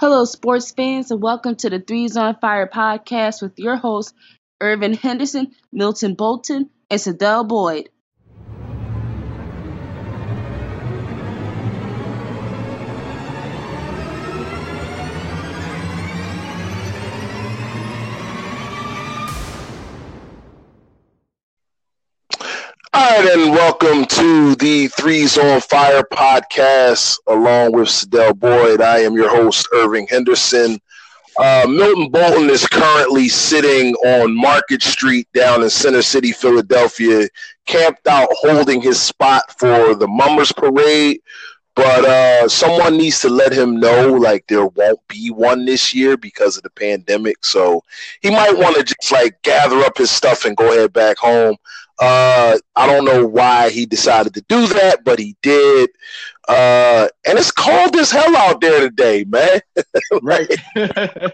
Hello, sports fans, and welcome to the Threes on Fire podcast with your hosts, Irvin Henderson, Milton Bolton, and Sadell Boyd. Welcome to the Threes on Fire podcast, along with Sadell Boyd. I am your host, Irving Henderson. Uh, Milton Bolton is currently sitting on Market Street down in Center City, Philadelphia, camped out holding his spot for the Mummers Parade. But uh, someone needs to let him know, like, there won't be one this year because of the pandemic. So he might want to just, like, gather up his stuff and go ahead back home. Uh, I don't know why he decided to do that, but he did. Uh, and it's cold as hell out there today, man. right. the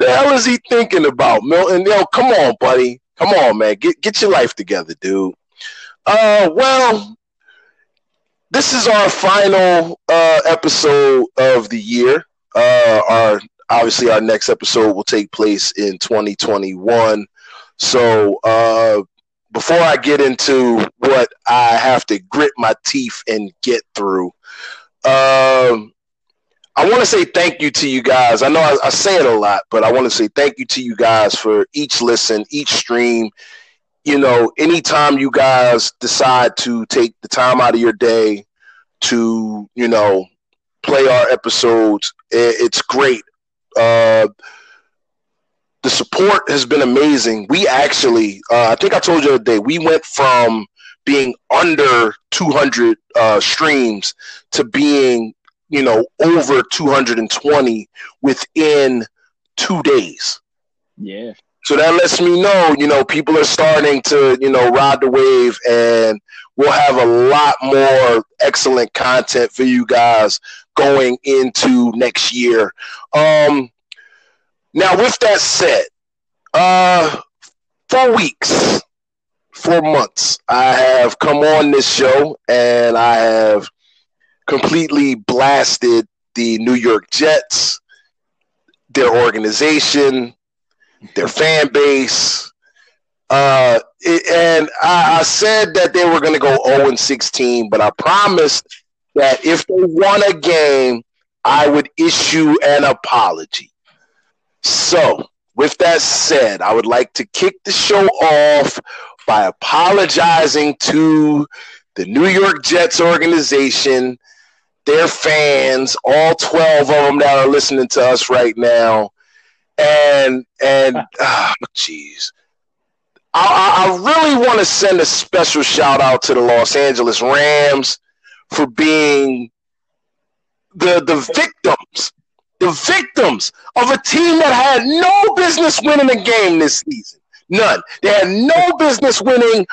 hell is he thinking about, Milton? Yo, come on, buddy. Come on, man. Get get your life together, dude. Uh, well, this is our final uh, episode of the year. Uh, our obviously our next episode will take place in 2021. So uh, before I get into what I have to grit my teeth and get through, um, I want to say thank you to you guys. I know I, I say it a lot, but I want to say thank you to you guys for each listen, each stream. You know, anytime you guys decide to take the time out of your day to, you know, play our episodes, it, it's great. Uh, the support has been amazing. We actually, uh, I think I told you the other day, we went from being under 200 uh, streams to being, you know, over 220 within two days. Yeah. So that lets me know, you know, people are starting to, you know, ride the wave and we'll have a lot more excellent content for you guys going into next year. Um, now, with that said, uh, four weeks, four months, I have come on this show and I have completely blasted the New York Jets, their organization, their fan base. Uh, it, and I, I said that they were going to go 0 16, but I promised that if they won a game, I would issue an apology. So, with that said, I would like to kick the show off by apologizing to the New York Jets organization, their fans, all 12 of them that are listening to us right now. And, and, oh, jeez. I, I really want to send a special shout out to the Los Angeles Rams for being the the victims the victims of a team that had no business winning a game this season. None. They had no business winning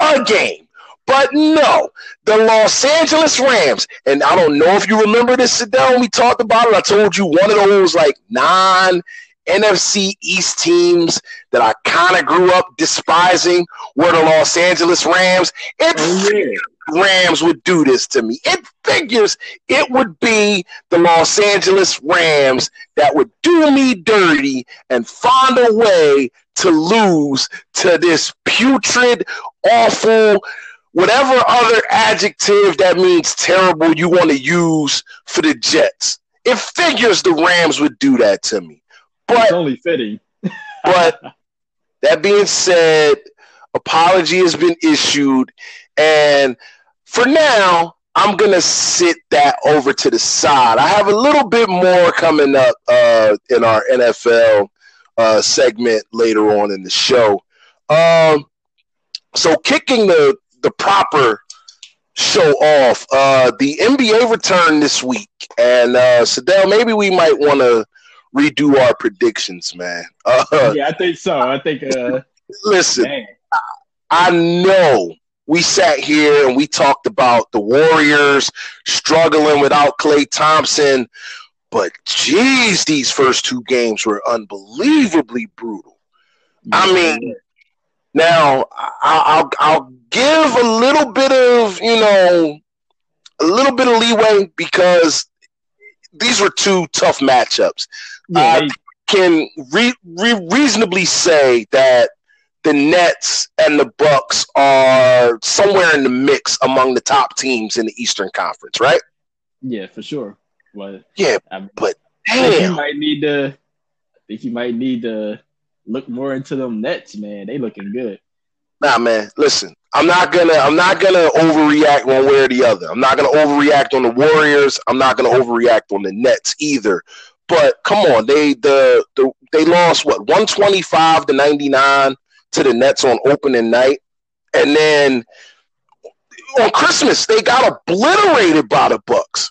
a game. But no, the Los Angeles Rams, and I don't know if you remember this, sit down, we talked about it. I told you one of those like non NFC East teams that I kind of grew up despising were the Los Angeles Rams. It oh, yeah. Rams would do this to me. It figures it would be the Los Angeles Rams that would do me dirty and find a way to lose to this putrid, awful, whatever other adjective that means terrible you want to use for the Jets. It figures the Rams would do that to me. But it's only fitting. but that being said, apology has been issued and for now, I'm gonna sit that over to the side. I have a little bit more coming up uh, in our NFL uh, segment later on in the show. Um, so kicking the the proper show off, uh, the NBA returned this week, and uh, Sadell, maybe we might want to redo our predictions, man. Uh, yeah, I think so. I think. Uh, listen. I know we sat here and we talked about the Warriors struggling without Klay Thompson. But geez, these first two games were unbelievably brutal. I mean, now I'll, I'll give a little bit of, you know, a little bit of leeway because these were two tough matchups. Yeah, I can re- re- reasonably say that the Nets and the Bucks are somewhere in the mix among the top teams in the Eastern Conference, right? yeah, for sure. But Yeah, I, but think you might need to. I think you might need to look more into them Nets, man. They looking good. nah, man. Listen, I'm not gonna, I'm not gonna overreact one way or the other. I'm not gonna overreact on the Warriors. I'm not gonna overreact on the Nets either. But come on, they the, the they lost what 125 to 99 to the Nets on opening night, and then on Christmas they got obliterated by the Bucks.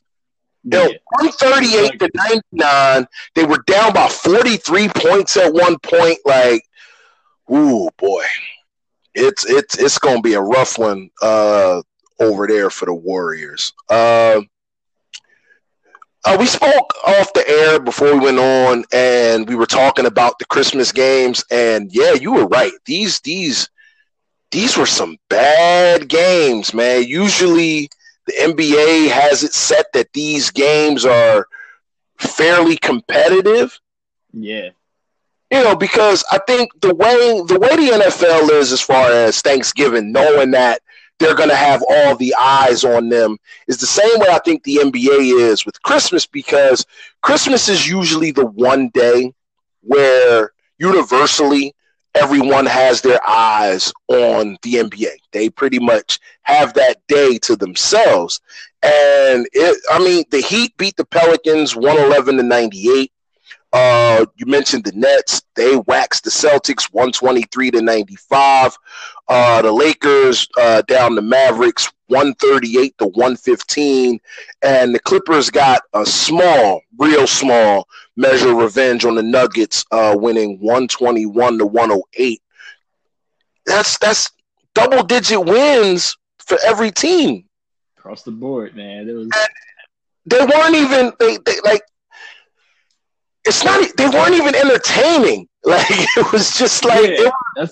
Yeah. 138 to 99. They were down by 43 points at one point. Like, ooh boy. It's it's it's gonna be a rough one uh over there for the Warriors. Uh, uh, we spoke off the air before we went on, and we were talking about the Christmas games. And yeah, you were right. These these these were some bad games, man. Usually, the NBA has it set that these games are fairly competitive Yeah. you know, because I think the way the way the NFL is as far as Thanksgiving, knowing that they're going to have all the eyes on them, is the same way I think the NBA is with Christmas, because Christmas is usually the one day where universally everyone has their eyes on the NBA. They pretty much have that day to themselves. And it, I mean, the Heat beat the Pelicans 111 to 98. Uh, you mentioned the Nets; they waxed the Celtics one twenty three to ninety five. Uh, the Lakers uh, down the Mavericks one thirty eight to one fifteen, and the Clippers got a small, real small measure of revenge on the Nuggets, uh, winning one twenty one to one hundred eight. That's that's double digit wins for every team. Across the board, man. It was They weren't even they, they like. It's not. They weren't even entertaining. Like it was just like Yeah.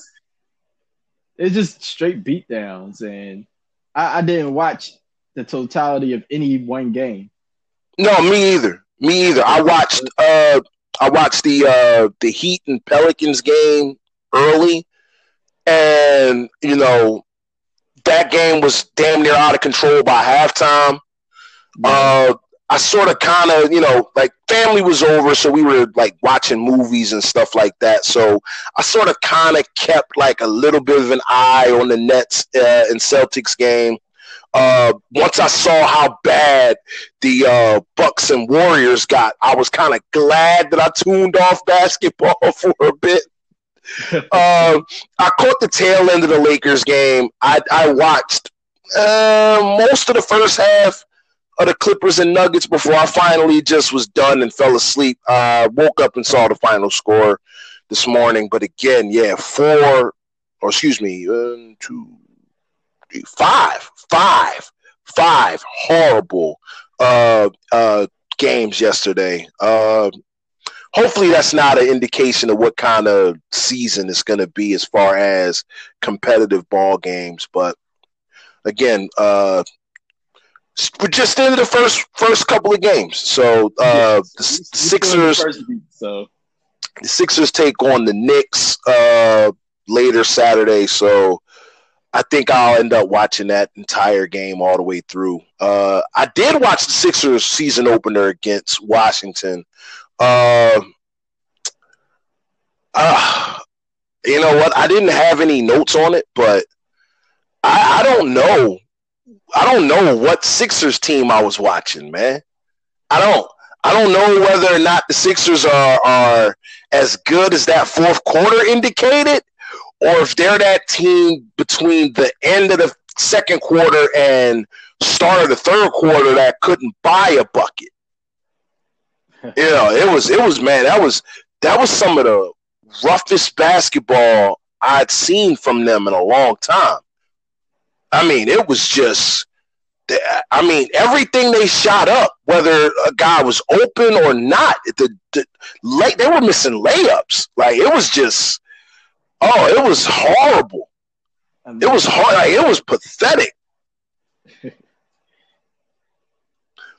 It's just straight beatdowns, and I, I didn't watch the totality of any one game. No, me either. Me either. I watched uh I watched the uh the Heat and Pelicans game early and you know that game was damn near out of control by halftime. Uh I sort of kind of, you know, like family was over, so we were like watching movies and stuff like that. So I sort of kind of kept like a little bit of an eye on the Nets uh, and Celtics game. Uh, once I saw how bad the uh, Bucks and Warriors got, I was kind of glad that I tuned off basketball for a bit. um, I caught the tail end of the Lakers game. I, I watched uh, most of the first half of the Clippers and Nuggets before I finally just was done and fell asleep. Uh, woke up and saw the final score this morning. But again, yeah, four, or excuse me, one, two, three, five, five, five horrible uh, uh, games yesterday. Uh, hopefully, that's not an indication of what kind of season it's going to be as far as competitive ball games. But again, uh, just into the first first couple of games. So uh, the, We- we still in the Sixers week, so the Sixers take on the Knicks uh, later Saturday, so I think I'll end up watching that entire game all the way through. Uh, I did watch the Sixers season opener against Washington. Uh, uh, you know what? I didn't have any notes on it, but I, I don't know. I don't know what Sixers team I was watching, man. I don't. I don't know whether or not the Sixers are are as good as that fourth quarter indicated, or if they're that team between the end of the second quarter and start of the third quarter that couldn't buy a bucket. You know, it was it was man, that was that was some of the roughest basketball I'd seen from them in a long time. I mean, it was just I mean, everything they shot up, whether a guy was open or not, the, the lay, they were missing layups. Like it was just, oh, it was horrible. I mean, It was hard. Like, it was pathetic.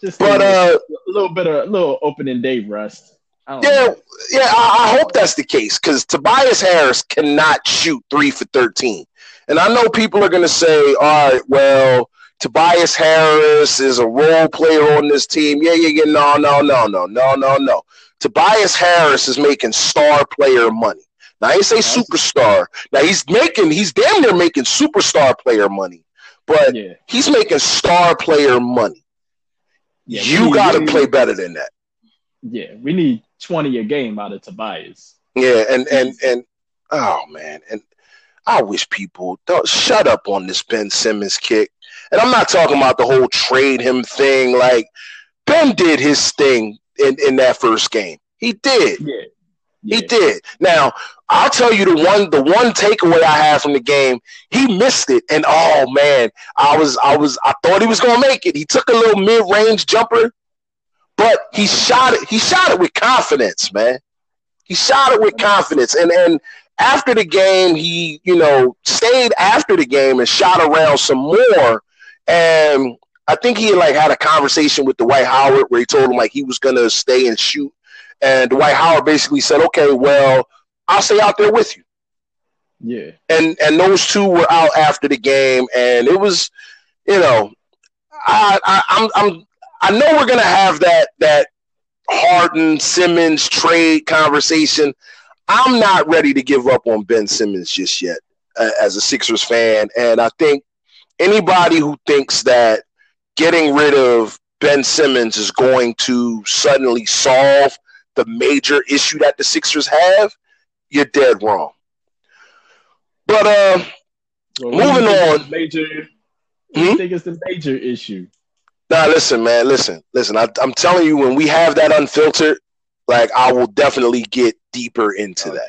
Just But, a, uh, a little bit of a little opening day rust. I Yeah, know. yeah, I, I hope that's the case because Tobias Harris cannot shoot three for 13. And I know people are going to say, all right, well, Tobias Harris is a role player on this team. Yeah, yeah, yeah. No, no, no, no, no, no, no. Tobias Harris is making star player money. Now, I ain't say superstar. Now, he's making, he's damn near making superstar player money, but Yeah, he's making star player money. yeah. you got to play better than that. Yeah, we need twenty a game out of Tobias. Yeah, and and and oh man, and I wish people don't shut up on this Ben Simmons kick. And I'm not talking about the whole trade him thing. Like Ben did his thing in in that first game. He did. Yeah, He did. Now I'll tell you the one the one takeaway I had from the game. He missed it, and oh man, I was I was I thought he was gonna make it. He took a little mid range jumper, but he shot it. He shot it with confidence, man. He shot it with confidence, and and after the game, he you know stayed after the game and shot around some more, and. I think he had like had a conversation with Dwight Howard where he told him like he was gonna stay and shoot, and Dwight Howard basically said, "Okay, well, I'll stay out there with you." Yeah, And and those two were out after the game, and it was, you know, I, I I'm I'm I know we're gonna have that that Harden Simmons trade conversation. I'm not ready to give up on Ben Simmons just yet uh, as a Sixers fan, and I think anybody who thinks that getting rid of Ben Simmons is going to suddenly solve the major issue that the Sixers have, you're dead wrong. But uh, Well, what do you Moving on. Major. Hmm? you think it's the major issue? Nah, listen, man, listen, listen. I, I'm telling you, when we have that unfiltered, like I will definitely get deeper into. Okay.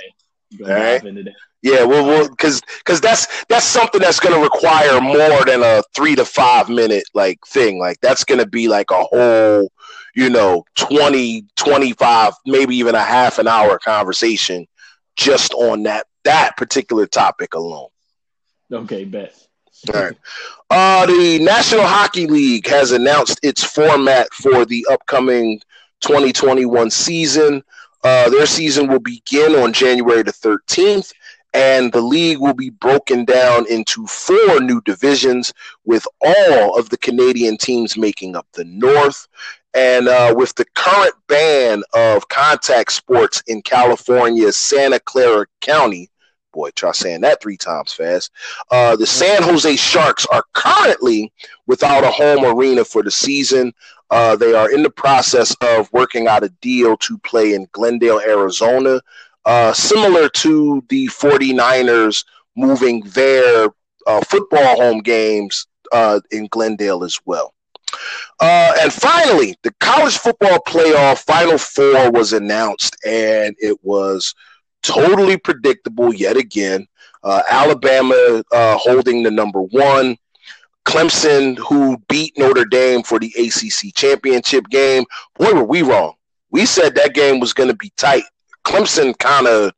Gonna All right. into that. Yeah, well, well, because because that's that's something that's going to require more than a three to five minute like thing. Like that's going to be like a whole, you know, 20, 25, maybe even a half an hour conversation just on that that particular topic alone. Okay, bet. All right. Uh, the National Hockey League has announced its format for the upcoming 2021 season. Uh, their season will begin on January the 13th, and the league will be broken down into four new divisions, with all of the Canadian teams making up the North. And uh, with the current ban of contact sports in California's Santa Clara County, boy, try saying that three times fast. Uh, the San Jose Sharks are currently without a home arena for the season. Uh, they are in the process of working out a deal to play in Glendale, Arizona, uh, similar to the 49ers moving their uh, football home games uh, in Glendale as well. Uh, and finally, the college football playoff final four was announced, and it was totally predictable yet again. Uh, Alabama uh, holding the number one. Clemson, who beat Notre Dame for the ACC championship game. Boy, were we wrong. We said that game was going to be tight. Clemson kind of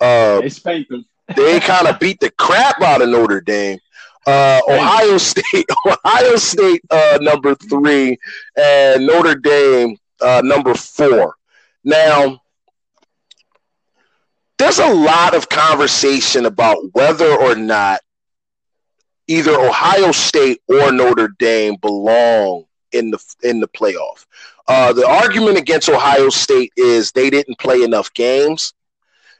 uh, They spanked them. they kind of beat the crap out of Notre Dame. Uh, Ohio State, Ohio State, uh, number three, and Notre Dame, uh, number four. Now, there's a lot of conversation about whether or not either Ohio State or Notre Dame belong in the in the playoff. Uh, the argument against Ohio State is they didn't play enough games.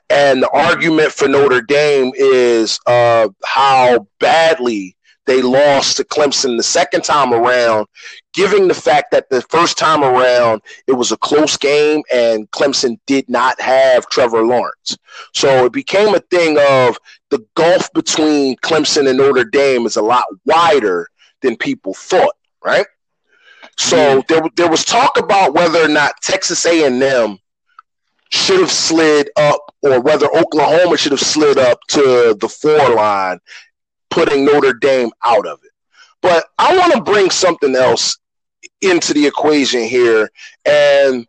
And the argument for Notre Dame is uh, how badly they lost to Clemson the second time around, giving the fact that the first time around it was a close game and Clemson did not have Trevor Lawrence. So it became a thing of the gulf between Clemson and Notre Dame is a lot wider than people thought, right? So there, there was talk about whether or not Texas A&M should have slid up or whether Oklahoma should have slid up to the four line, putting Notre Dame out of it. But I want to bring something else into the equation here. And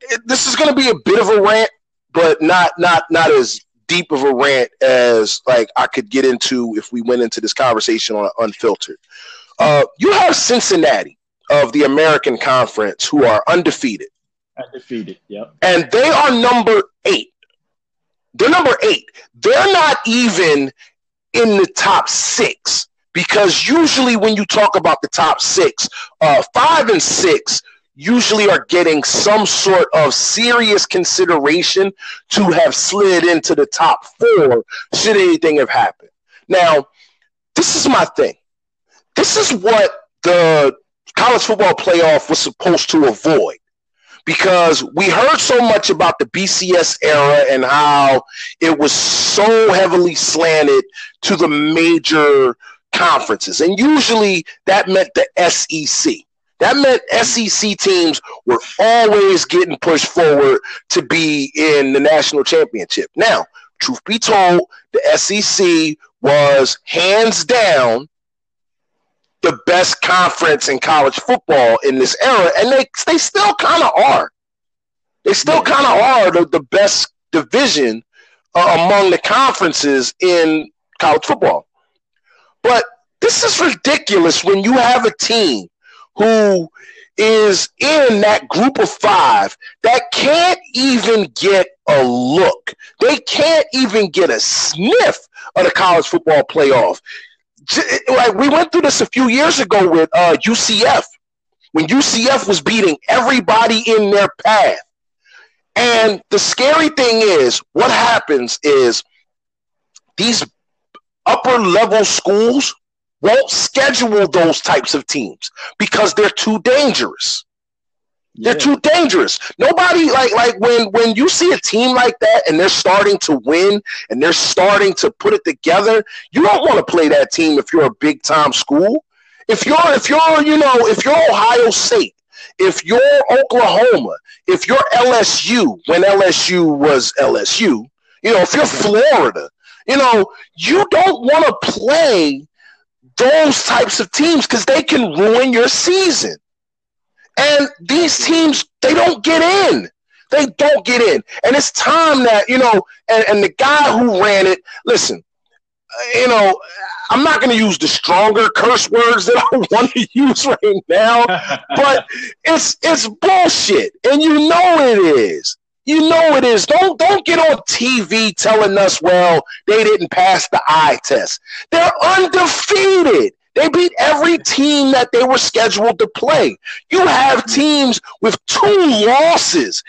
it, this is going to be a bit of a rant, but not not not as deep of a rant as like I could get into if we went into this conversation on unfiltered. Uh, you have Cincinnati, of the American Conference who are undefeated. Undefeated, yep. And they are number eight. They're number eight. They're not even in the top six because usually when you talk about the top six, uh, five and six usually are getting some sort of serious consideration to have slid into the top four should anything have happened. Now, this is my thing. This is what the college football playoff was supposed to avoid because we heard so much about the BCS era and how it was so heavily slanted to the major conferences. And usually that meant the SEC. That meant SEC teams were always getting pushed forward to be in the national championship. Now, truth be told, the SEC was hands down the best conference in college football in this era, and they they still kind of are. They still kind of are the, the best division uh, among the conferences in college football. But this is ridiculous when you have a team who is in that group of five that can't even get a look. They can't even get a sniff of the college football playoff. Like we went through this a few years ago with uh, UCF when UCF was beating everybody in their path. And the scary thing is, what happens is these upper level schools won't schedule those types of teams because they're too dangerous. They're too dangerous. Nobody like like when when you see a team like that and they're starting to win and they're starting to put it together, you don't want to play that team if you're a big time school. If you're if you're you know if you're Ohio State, if you're Oklahoma, if you're LSU when LSU was LSU, you know if you're Florida, you know you don't want to play those types of teams because they can ruin your season. And these teams, they don't get in. They don't get in. And it's time that, you know, and, and the guy who ran it, listen, you know, I'm not going to use the stronger curse words that I want to use right now, but it's it's bullshit, and you know it is. You know it is. Don't don't get on TV telling us, well, they didn't pass the eye test. They're undefeated. They beat every team that they were scheduled to play. You have teams with two losses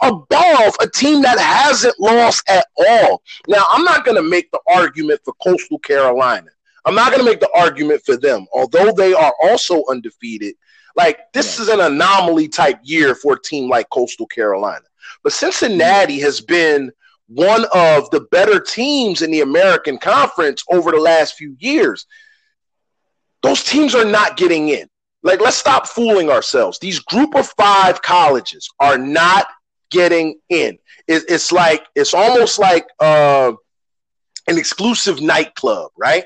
above a team that hasn't lost at all. Now, I'm not going to make the argument for Coastal Carolina. I'm not going to make the argument for them, although they are also undefeated. Like, this is an anomaly type year for a team like Coastal Carolina. But Cincinnati has been one of the better teams in the American Conference over the last few years. Those teams are not getting in. Like, let's stop fooling ourselves. These group of five colleges are not getting in. It, it's like, it's almost like uh, an exclusive nightclub, right?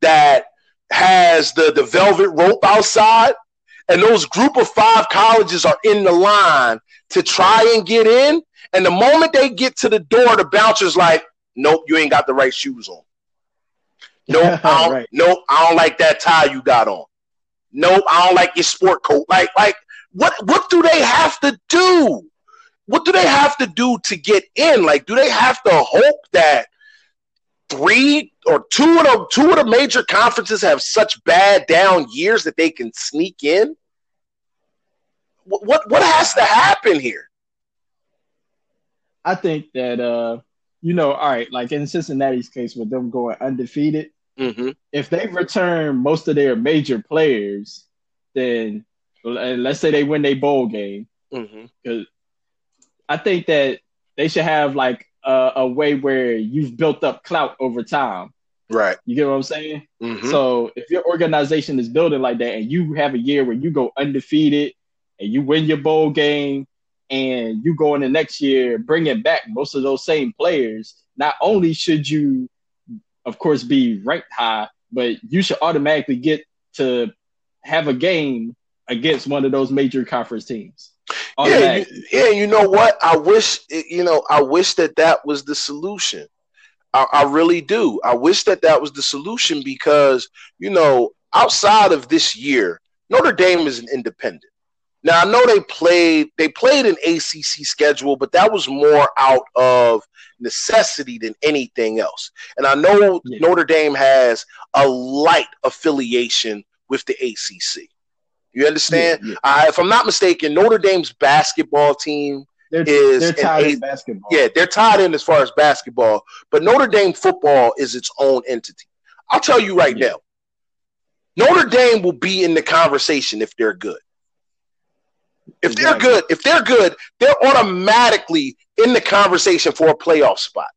That has the, the velvet rope outside, and those group of five colleges are in the line to try and get in. And the moment they get to the door, the bouncer's like, nope, you ain't got the right shoes on. Nope, I don't, right. nope, I don't like that tie you got on. Nope, I don't like your sport coat. Like, like, what what do they have to do? What do they have to do to get in? Like, do they have to hope that three or two of the two of the major conferences have such bad down years that they can sneak in? What what, what has to happen here? I think that uh, you know, all right, like in Cincinnati's case with them going undefeated, mm-hmm. if they return most of their major players, then let's say they win their bowl game, because mm-hmm. I think that they should have like a, a, way where you've built up clout over time. Right. You get what I'm saying? Mm-hmm. So if your organization is building like that and you have a year where you go undefeated and you win your bowl game and you go in the next year bringing back most of those same players, not only should you, of course, be ranked high, but you should automatically get to have a game against one of those major conference teams. Yeah, you, yeah. You know what? I wish you know. I wish that that was the solution. I, I really do. I wish that that was the solution because you know, outside of this year, Notre Dame is an independent. Now I know they played they played an ACC schedule, but that was more out of necessity than anything else. And I know yeah. Notre Dame has a light affiliation with the ACC. You understand? Yeah, yeah. Uh, if I'm not mistaken, Notre Dame's basketball team they're, is they're tied in basketball. Yeah, they're tied in as far as basketball, but Notre Dame football is its own entity. I'll tell you right now, Notre Dame will be in the conversation if they're good. If they're good, if they're good, they're automatically in the conversation for a playoff spot.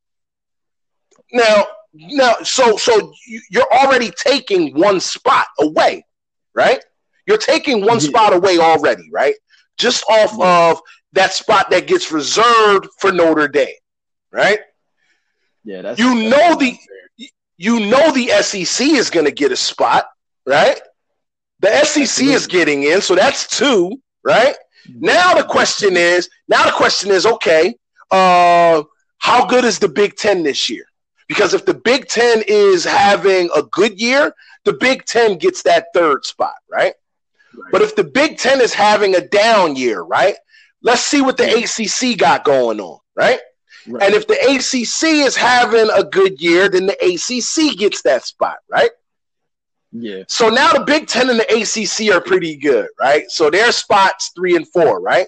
Now, now, so so you're already taking one spot away, right? You're taking one yeah. spot away already, right? Just off yeah. of that spot that gets reserved for Notre Dame, right? Yeah, that's you that's know the you know the SEC is going to get a spot, right? The SEC Absolutely. is getting in, so that's two, right? Mm-hmm. Now the question is, now the question is, okay, uh, how good is the Big Ten this year? Because if the Big Ten is having a good year, the Big Ten gets that third spot, right? right. But if the Big Ten is having a down year, right? Let's see what the ACC got going on, right? right? And if the ACC is having a good year, then the ACC gets that spot, right? Yeah. So now the Big Ten and the ACC are pretty good, right? So their spots three and four, right?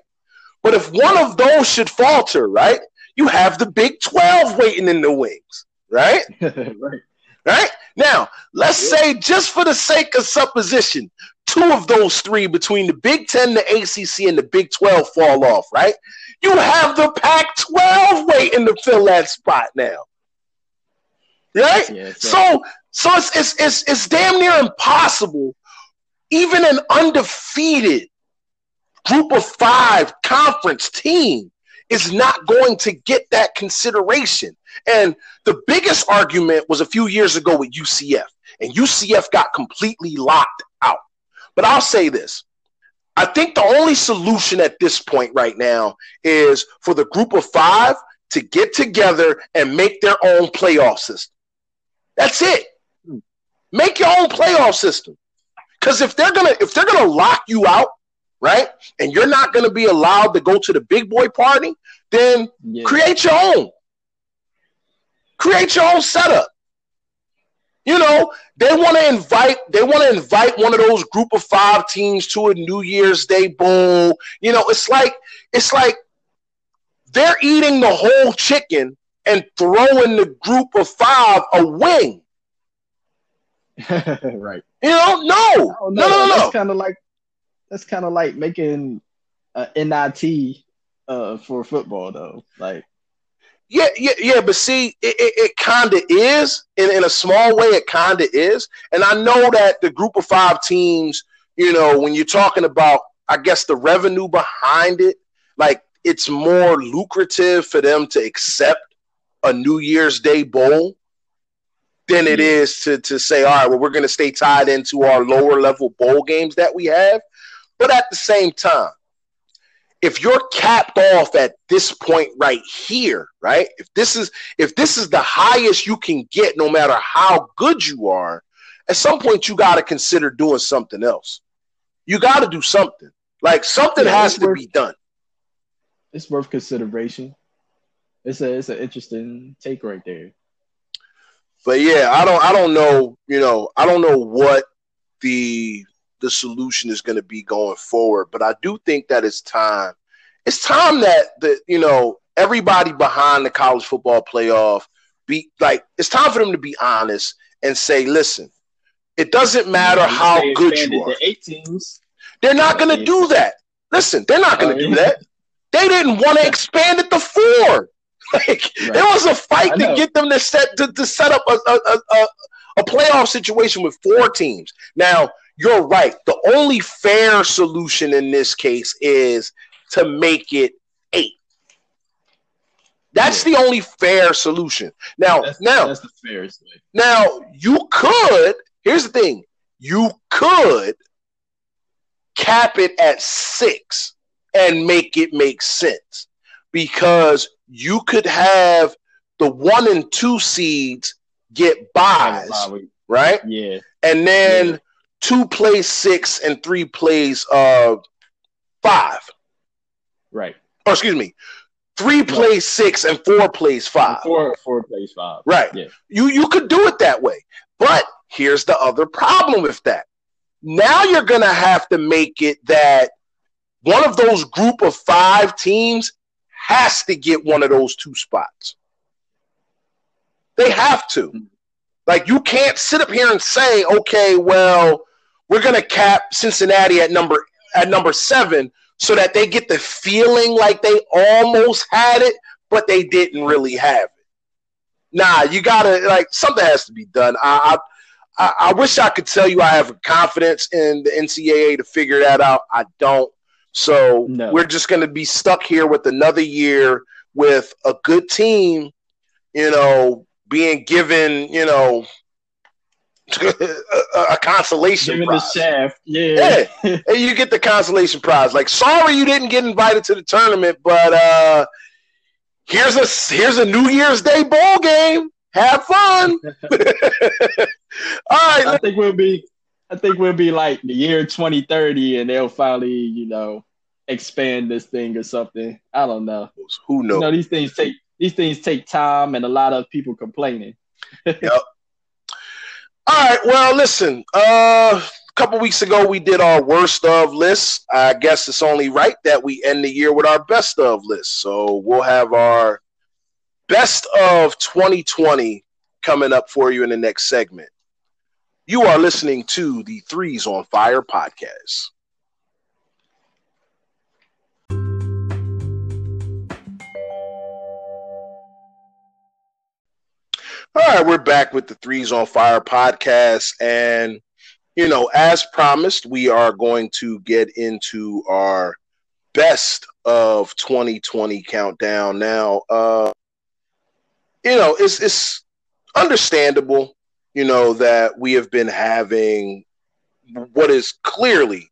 But if one of those should falter, right, you have the Big 12 waiting in the wings, right? right. Right? Now, let's yeah. say, just for the sake of supposition, two of those three between the Big 10, the ACC, and the Big 12 fall off, right? You have the Pac 12 waiting to fill that spot now. Right? Yeah, so so it's, it's it's it's damn near impossible. Even an undefeated group of five conference team is not going to get that consideration. And the biggest argument was a few years ago with UCF, and UCF got completely locked out. But I'll say this I think the only solution at this point right now is for the group of five to get together and make their own playoff system. That's it. Make your own playoff system. Because if they're gonna if they're gonna lock you out right? And you're not going to be allowed to go to the big boy party, then yeah. create your own. Create your own setup. You know, they want to invite they want to invite one of those group of 5 teams to a New Year's Day bowl. You know, it's like it's like they're eating the whole chicken and throwing the group of 5 a wing. right. You know, no. Oh, no, no, no, no. That's kind of like that's kind of like making a NIT uh, for football, though. Like, yeah, yeah, yeah. But see, it, it, it kind of is in, in a small way. It kind of is, and I know that the group of five teams. You know, when you're talking about, I guess the revenue behind it, like it's more lucrative for them to accept a New Year's Day bowl than it is to to say, all right, well, we're going to stay tied into our lower level bowl games that we have. But at the same time, if you're capped off at this point right here, right? If this is if this is the highest you can get no matter how good you are, at some point you got to consider doing something else. You got to do something. Like something yeah, has to worth, be done. It's worth consideration. It's a it's an interesting take right there. But yeah, I don't I don't know, you know, I don't know what the the solution is going to be going forward. But I do think that it's time. It's time that the you know everybody behind the college football playoff be like it's time for them to be honest and say, listen, it doesn't matter yeah, how good you are. eight teams. They're not going to do that. Listen, they're not going to do that. They didn't want to expand it to four. Like right. there was a fight to get them to set to, to set up a, a, a, a playoff situation with four teams. Now you're right. The only fair solution in this case is to make it eight. That's yeah. the only fair solution. Now, that's, now, that's the fairest way. Now, you could. Here's the thing: you could cap it at six and make it make sense because you could have the one and two seeds get buys, right? Yeah, and then. Yeah two plays six and three plays uh five. Right. Or excuse me, three plays six and four plays five. Four four plays five. Right. Yeah. You you could do it that way. But here's the other problem with that. Now you're gonna have to make it that one of those group of five teams has to get one of those two spots. They have to. Like you can't sit up here and say, okay, well, we're gonna cap Cincinnati at number at number seven so that they get the feeling like they almost had it, but they didn't really have it. Nah, you gotta like something has to be done. I I, I wish I could tell you I have confidence in the NCAA to figure that out. I don't. So no. we're just going to be stuck here with another year with a good team, you know, being given, you know, a, a, consolation Given prize. the shaft, yeah. yeah. and you get the consolation prize. Like, sorry you didn't get invited to the tournament, but uh here's a here's a New Year's Day bowl game. Have fun. All right. I think we'll be I think we'll be like the year 2030 and they'll finally, you know, expand this thing or something. I don't know. Who knows? You know, these things take these things take time and a lot of people complaining. yep. All right. Well, listen. Uh, a couple weeks ago, we did our worst of list. I guess it's only right that we end the year with our best of list. So we'll have our best of 2020 coming up for you in the next segment. You are listening to the Threes on Fire podcast. All right, we're back with the Threes on Fire podcast. And, you know, as promised, we are going to get into our best of 2020 countdown. Now, uh, you know, it's, it's understandable, you know, that we have been having what is clearly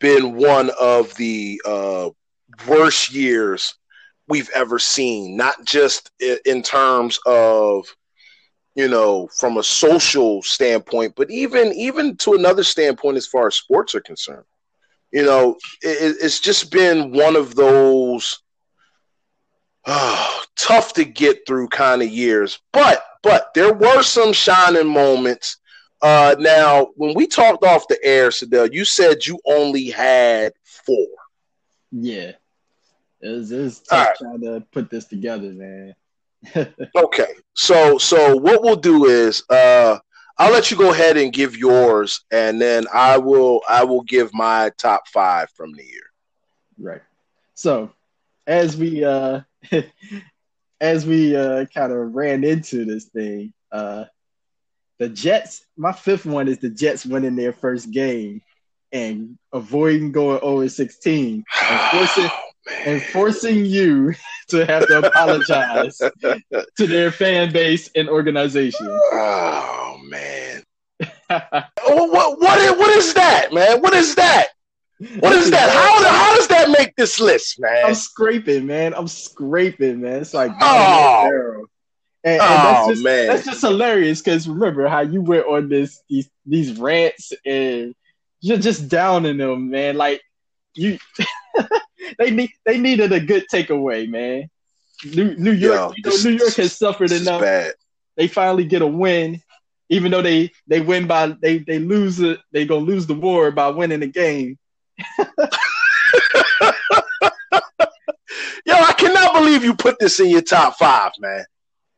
been one of the uh, worst years we've ever seen, not just in terms of you know, from a social standpoint, but even even to another standpoint as far as sports are concerned. You know, it, it's just been one of those uh, tough to get through kind of years. But but there were some shining moments. Uh, now, when we talked off the air, Sadell, you said you only had four. Yeah, it was, it was tough right. trying to put this together, man. Okay. So so what we'll do is uh I'll let you go ahead and give yours and then I will I will give my top 5 from the year. Right. So, as we uh as we uh kind of ran into this thing, uh the Jets, my fifth one is the Jets winning their first game and avoiding going 0 16 and forcing and forcing you to have to apologize to their fan base and organization. Oh man. Oh, what, what, is, what is that, man? What is that? What is that? How, how does that make this list, man? I'm scraping, man. I'm scraping, man. It's like oh, and, and oh that's just, man, that's just hilarious because remember how you went on this these these rants and you're just downing them, man. Like you they need they needed a good takeaway, man. New, New York, Yo, you know, New York has suffered enough. Bad. They finally get a win, even though they they win by they they lose it. They gonna lose the war by winning the game. Yo, I cannot believe you put this in your top five, man.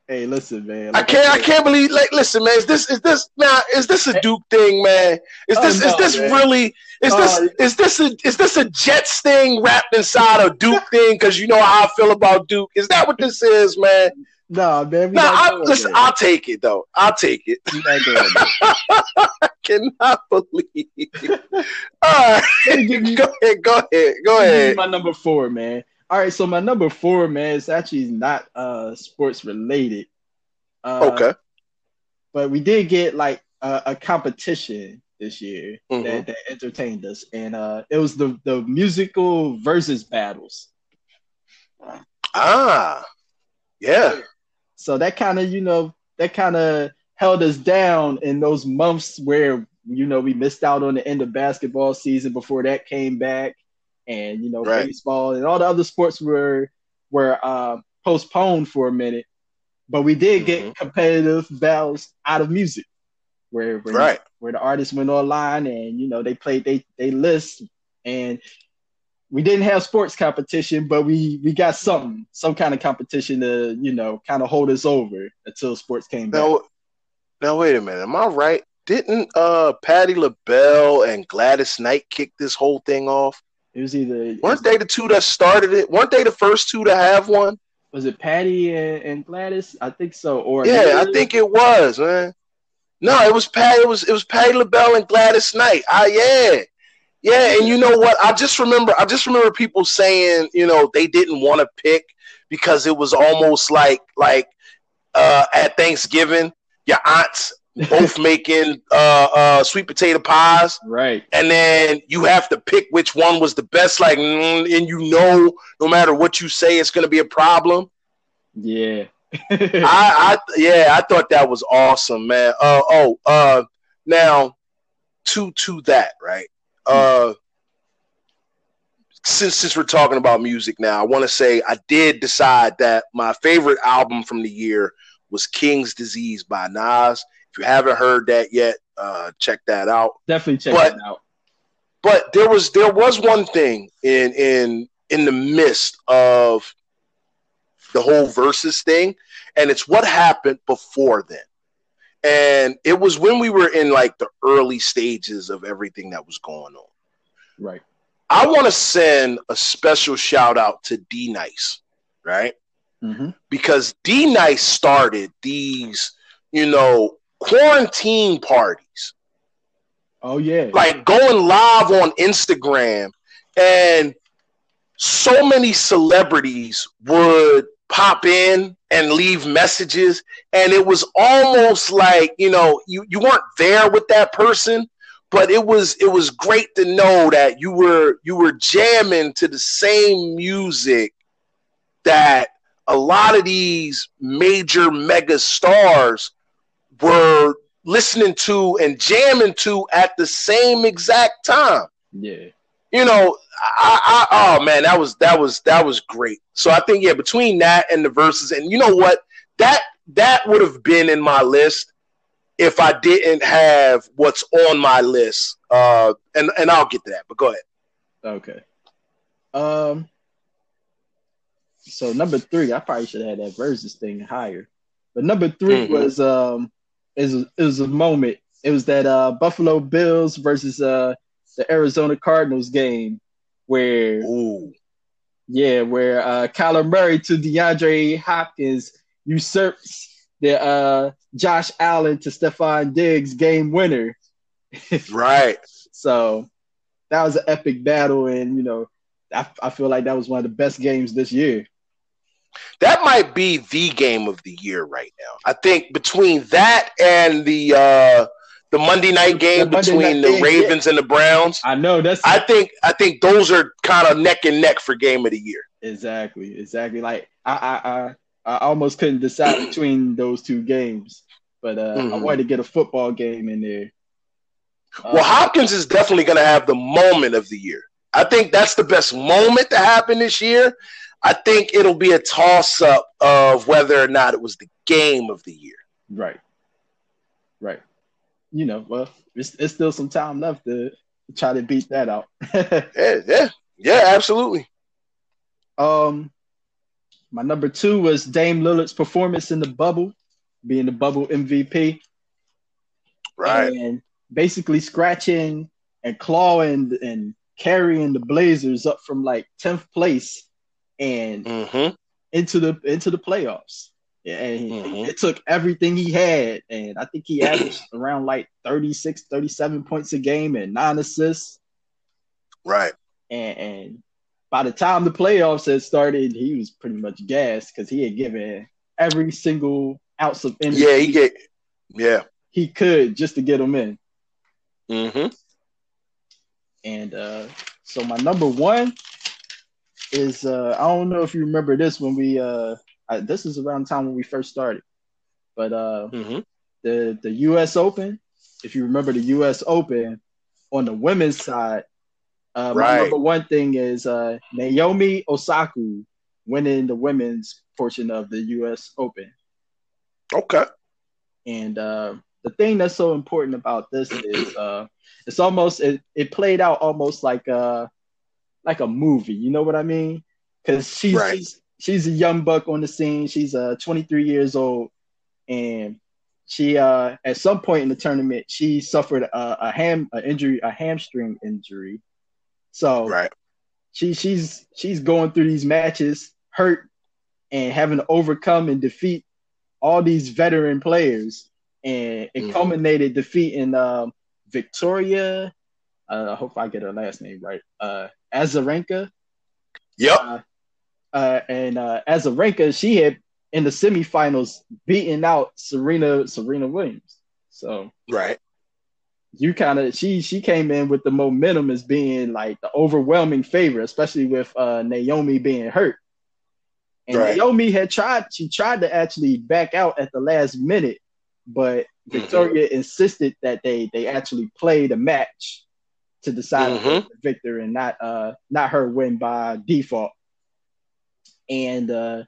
Hey, listen, man. Like I can't. I, I, can't believe. Like, listen, man. Is this? Is this now? Is this a Duke thing, man? Is this? Oh, no, is this man. really? Is uh, this? Is this a? Is this a Jets thing wrapped inside a Duke thing? Because you know how I feel about Duke. Is that what this is, man? No, man. No, I, listen. I'll take it though. I'll take it. I cannot believe. All right, go ahead. Go ahead. Go ahead. My number four, man. All right, so my number four, man, is actually not uh sports related. Uh, okay. But we did get like a, a competition this year mm-hmm. that, that entertained us, and uh, it was the the musical Verzuz battles. Ah, yeah. So that kind of you know that kind of held us down in those months where you know, we missed out on the end of basketball season before that came back, and you know, right. baseball and all the other sports were were uh, postponed for a minute. But we did get mm-hmm. competitive battles out of music, where where, right. where the artists went online and you know they played they they list and we didn't have sports competition, but we we got something, some kind of competition to you know kind of hold us over until sports came now, back. Now wait a minute, am I right? Didn't uh Patti LaBelle and Gladys Knight kick this whole thing off? It was either weren't they the two that started it? Weren't they the first two to have one? Was it Patti and, and Gladys? I think so. Or yeah, I think it was man. No, it was Patti. It was it was Patti LaBelle and Gladys Knight. Ah, yeah. Yeah, and you know what? I just remember I just remember people saying, you know, they didn't want to pick because it was almost like like uh, at Thanksgiving, your aunts both making uh, uh, sweet potato pies, right? And then you have to pick which one was the best. Like, mm, and you know, no matter what you say, it's going to be a problem. Yeah, I, I, yeah, I thought that was awesome, man. Uh, oh, uh, now to to that, right? uh, since since we're talking about music now, I want to say I did decide that my favorite album from the year was King's Disease by Nas. If you haven't heard that yet, uh, check that out. Definitely check but, that out. But there was there was one thing in in in the midst of the whole Verzuz thing, and it's what happened before then. And it was when we were in like the early stages of everything that was going on. Right. I want to send a special shout out to D Nice, right? Mm-hmm. Because D Nice started these, you know, quarantine parties. Oh, yeah. Like going live on Instagram. And so many celebrities would pop in and leave messages and it was almost like you know you, you weren't there with that person but it was it was great to know that you were you were jamming to the same music that a lot of these major mega stars were listening to and jamming to at the same exact time yeah you know, I, I, oh man, that was that was that was great. So I think yeah, between that and the Verzuz, and you know what, that that would have been in my list if I didn't have what's on my list. Uh, and and I'll get to that, but go ahead. Okay. Um. So number three, I probably should have had that Verzuz thing higher, but number 3 mm-hmm. was um, is it was a moment. It was that uh Buffalo Bills versus uh the Arizona Cardinals game where Ooh. yeah, where uh Kyler Murray to DeAndre Hopkins usurps the uh Josh Allen to Stefon Diggs game winner. right. So that was an epic battle, and you know, I, I feel like that was one of the best games this year. That might be the game of the year right now. I think between that and the uh the Monday night game the between night the game, Ravens yeah. and the Browns. I know that's. I think I think those are kind of neck and neck for game of the year. Exactly, exactly. Like I I I, I almost couldn't decide between those two games, but uh, mm-hmm. I wanted to get a football game in there. Well, uh, Hopkins is definitely going to have the moment of the year. I think that's the best moment to happen this year. I think it'll be a toss up of whether or not it was the game of the year. Right. Right you know, well, it's, it's still some time left to try to beat that out. yeah, yeah, yeah, absolutely. Um, my number two was Dame Lillard's performance in the bubble, being the bubble MVP. Right. And basically scratching and clawing and carrying the Blazers up from like 10th place and mm-hmm. into the into the playoffs. And mm-hmm. it took everything he had, and I think he averaged around like 36, 37 points a game and nine assists. Right. And, and by the time the playoffs had started, he was pretty much gassed because he had given every single ounce of energy. Yeah, he get yeah he could just to get him in. Mm-hmm. And uh, so my number one is uh, I don't know if you remember this when we uh, I, this is around the time when we first started, but uh, mm-hmm. the the U.S. Open, if you remember the U.S. Open on the women's side, uh, right. my number one thing is uh, Naomi Osaka winning the women's portion of the U.S. Open. Okay. And uh, the thing that's so important about this is uh, it's almost it, it played out almost like a like a movie. You know what I mean? Because she's, right. she's she's a young buck on the scene. She's uh 23 years old, and she uh at some point in the tournament she suffered a, a ham a injury a hamstring injury. So right. she she's she's going through these matches hurt and having to overcome and defeat all these veteran players and it mm-hmm. culminated defeating um, Victoria. Uh, I hope I get her last name right. Uh, Azarenka. Yep. Uh, uh, and uh, Azarenka, she had in the semifinals beaten out Serena Serena Williams. So right, you kind of she she came in with the momentum as being like the overwhelming favorite, especially with uh, Naomi being hurt. And right. Naomi had tried she tried to actually back out at the last minute, but mm-hmm. Victoria mm-hmm. insisted that they they actually play the match to decide mm-hmm. the victor and not uh not her win by default. And uh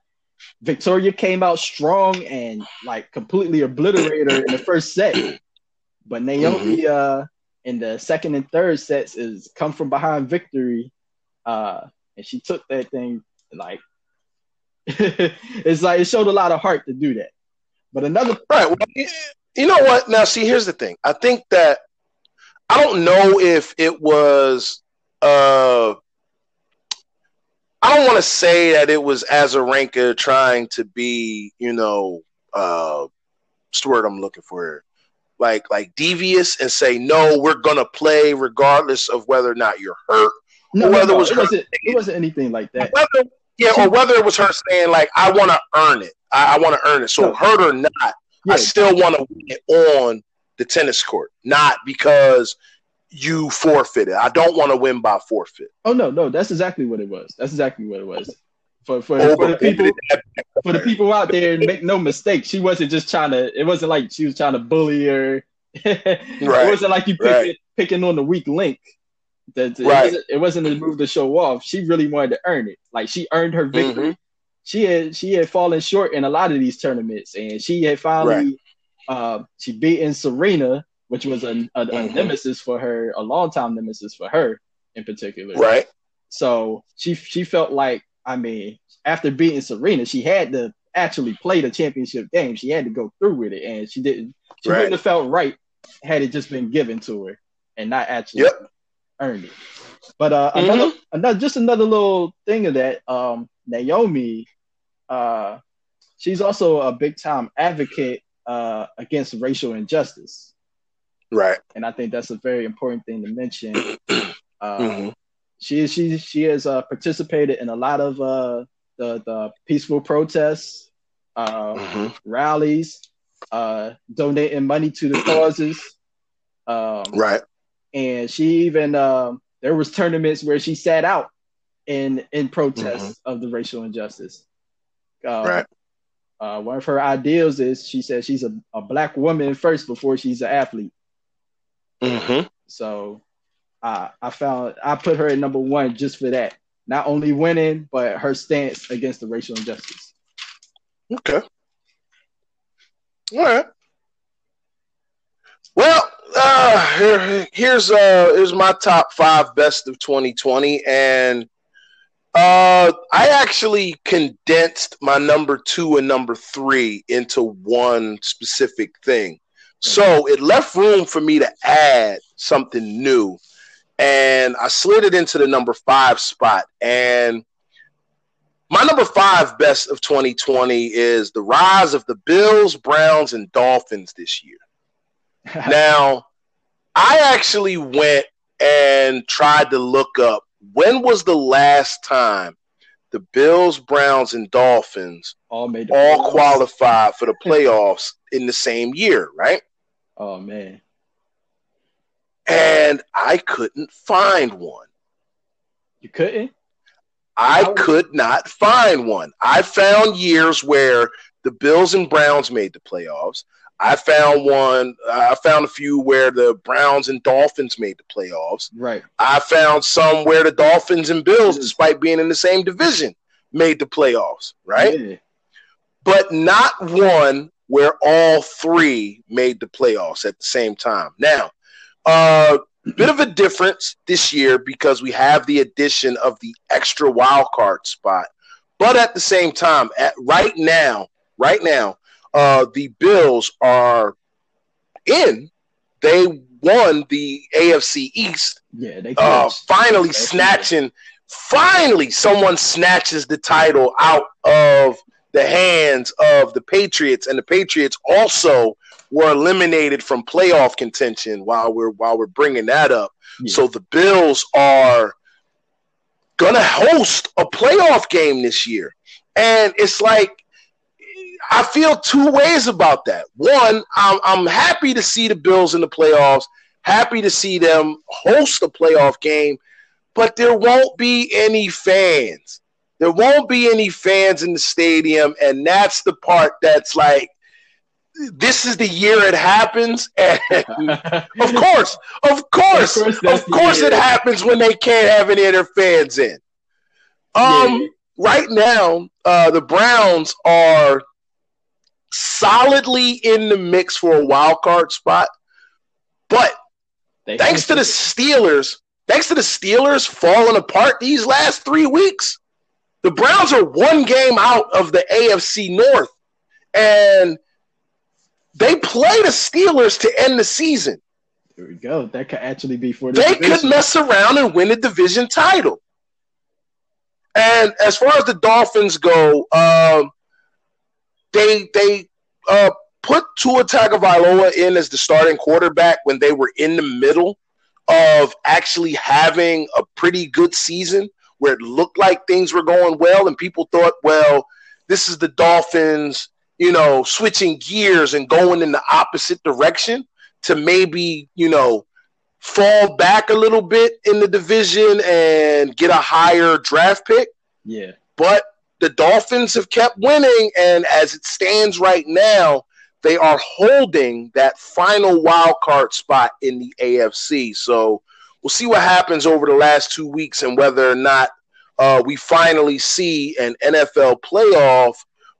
Victoria came out strong and like completely obliterated her in the first set. But Naomi mm-hmm. uh in the second and third sets is come from behind victory. Uh and she took that thing like it's like it showed a lot of heart to do that. But another right, well, you know what? Now, see, here's the thing. I think that I don't know if it was. uh I don't want to say that it was Azarenka trying to be, you know, uh, what's the word I'm looking for? Like, like devious and say, no, we're gonna play regardless of whether or not you're hurt. No, whether no, no, it was it wasn't, it wasn't anything like that. Whether, yeah, or whether it was her saying like, "I want to earn it. I, I want to earn it." So, no. hurt or not, yeah. I still want to win it on the tennis court, not because you forfeited. I don't want to win by forfeit. Oh no, no, that's exactly what it was. That's exactly what it was. For for, for the people for the people out there, make no mistake, she wasn't just trying to. It wasn't like she was trying to bully her. right. It wasn't like you picking, right. picking on the weak link. That it, right. wasn't, it wasn't a move to show off. She really wanted to earn it. Like she earned her victory. Mm-hmm. She had she had fallen short in a lot of these tournaments, and she had finally right. Uh, she beaten Serena, which was a, a, a mm-hmm. nemesis for her, a long time nemesis for her in particular. Right. So she she felt like I mean after beating Serena, she had to actually play the championship game. She had to go through with it, and she didn't. She right. wouldn't have felt right had it just been given to her and not actually yep earned it. But uh, mm-hmm. another, another, just another little thing of that. Um, Naomi, uh, she's also a big time advocate uh, against racial injustice. Right. And I think that's a very important thing to mention. Uh, mm-hmm. She she she has uh, participated in a lot of uh, the the peaceful protests, uh, mm-hmm. rallies, uh, donating money to the causes. Um, right and she even um, there was tournaments where she sat out in in protest mm-hmm. of the racial injustice. Uh, right. Uh, one of her ideals is she said she's a, a black woman first before she's an athlete. Mm-hmm. So uh, I found I put her at number one just for that. Not only winning, but her stance against the racial injustice. Okay. All right. Well, uh, here, here's uh, here's my top five best of 2020, and uh, I actually condensed my number two and number three into one specific thing. So it left room for me to add something new, and I slid it into the number five spot. And my number five best of 2020 is the rise of the Bills, Browns, and Dolphins this year. now, I actually went and tried to look up when was the last time the Bills, Browns, and Dolphins all made all qualified for the playoffs in the same year, right? Oh man. And I couldn't find one. You couldn't? I could not find one. I found years where the Bills and Browns made the playoffs. I found one. I found a few where the Browns and Dolphins made the playoffs. Right. I found some where the Dolphins and Bills, despite being in the same division, made the playoffs. Right. Yeah. But not one where all three made the playoffs at the same time. Now, uh, bit of a difference this year because we have the addition of the extra wild card spot. But at the same time, at right now, right now, uh, the Bills are in. They won the AFC East. Yeah, they uh, finally they snatching. Finally, someone snatches the title out of the hands of the Patriots, and the Patriots also were eliminated from playoff contention. While we're while we're bringing that up, yeah. so the Bills are gonna host a playoff game this year, and it's like I feel two ways about that. One, I'm, I'm happy to see the Bills in the playoffs, happy to see them host a playoff game, but there won't be any fans. There won't be any fans in the stadium, and that's the part that's like, this is the year it happens. And of course, of course, of course, of course it happens when they can't have any of their fans in. Um, yeah. right now, uh, the Browns are solidly in the mix for a wild card spot. But they thanks to the Steelers, thanks to the Steelers falling apart these last three weeks, the Browns are one game out of the AFC North. And they play the Steelers to end the season. There we go. That could actually be for the They division. could mess around and win a division title. And as far as the Dolphins go, um, they they uh, put Tua Tagovailoa in as the starting quarterback when they were in the middle of actually having a pretty good season where it looked like things were going well and people thought, well, this is the Dolphins, you know, switching gears and going in the opposite direction to maybe, you know, fall back a little bit in the division and get a higher draft pick. Yeah. But the Dolphins have kept winning, and as it stands right now, they are holding that final wild card spot in the AFC. So we'll see what happens over the last two weeks and whether or not uh, we finally see an NFL playoff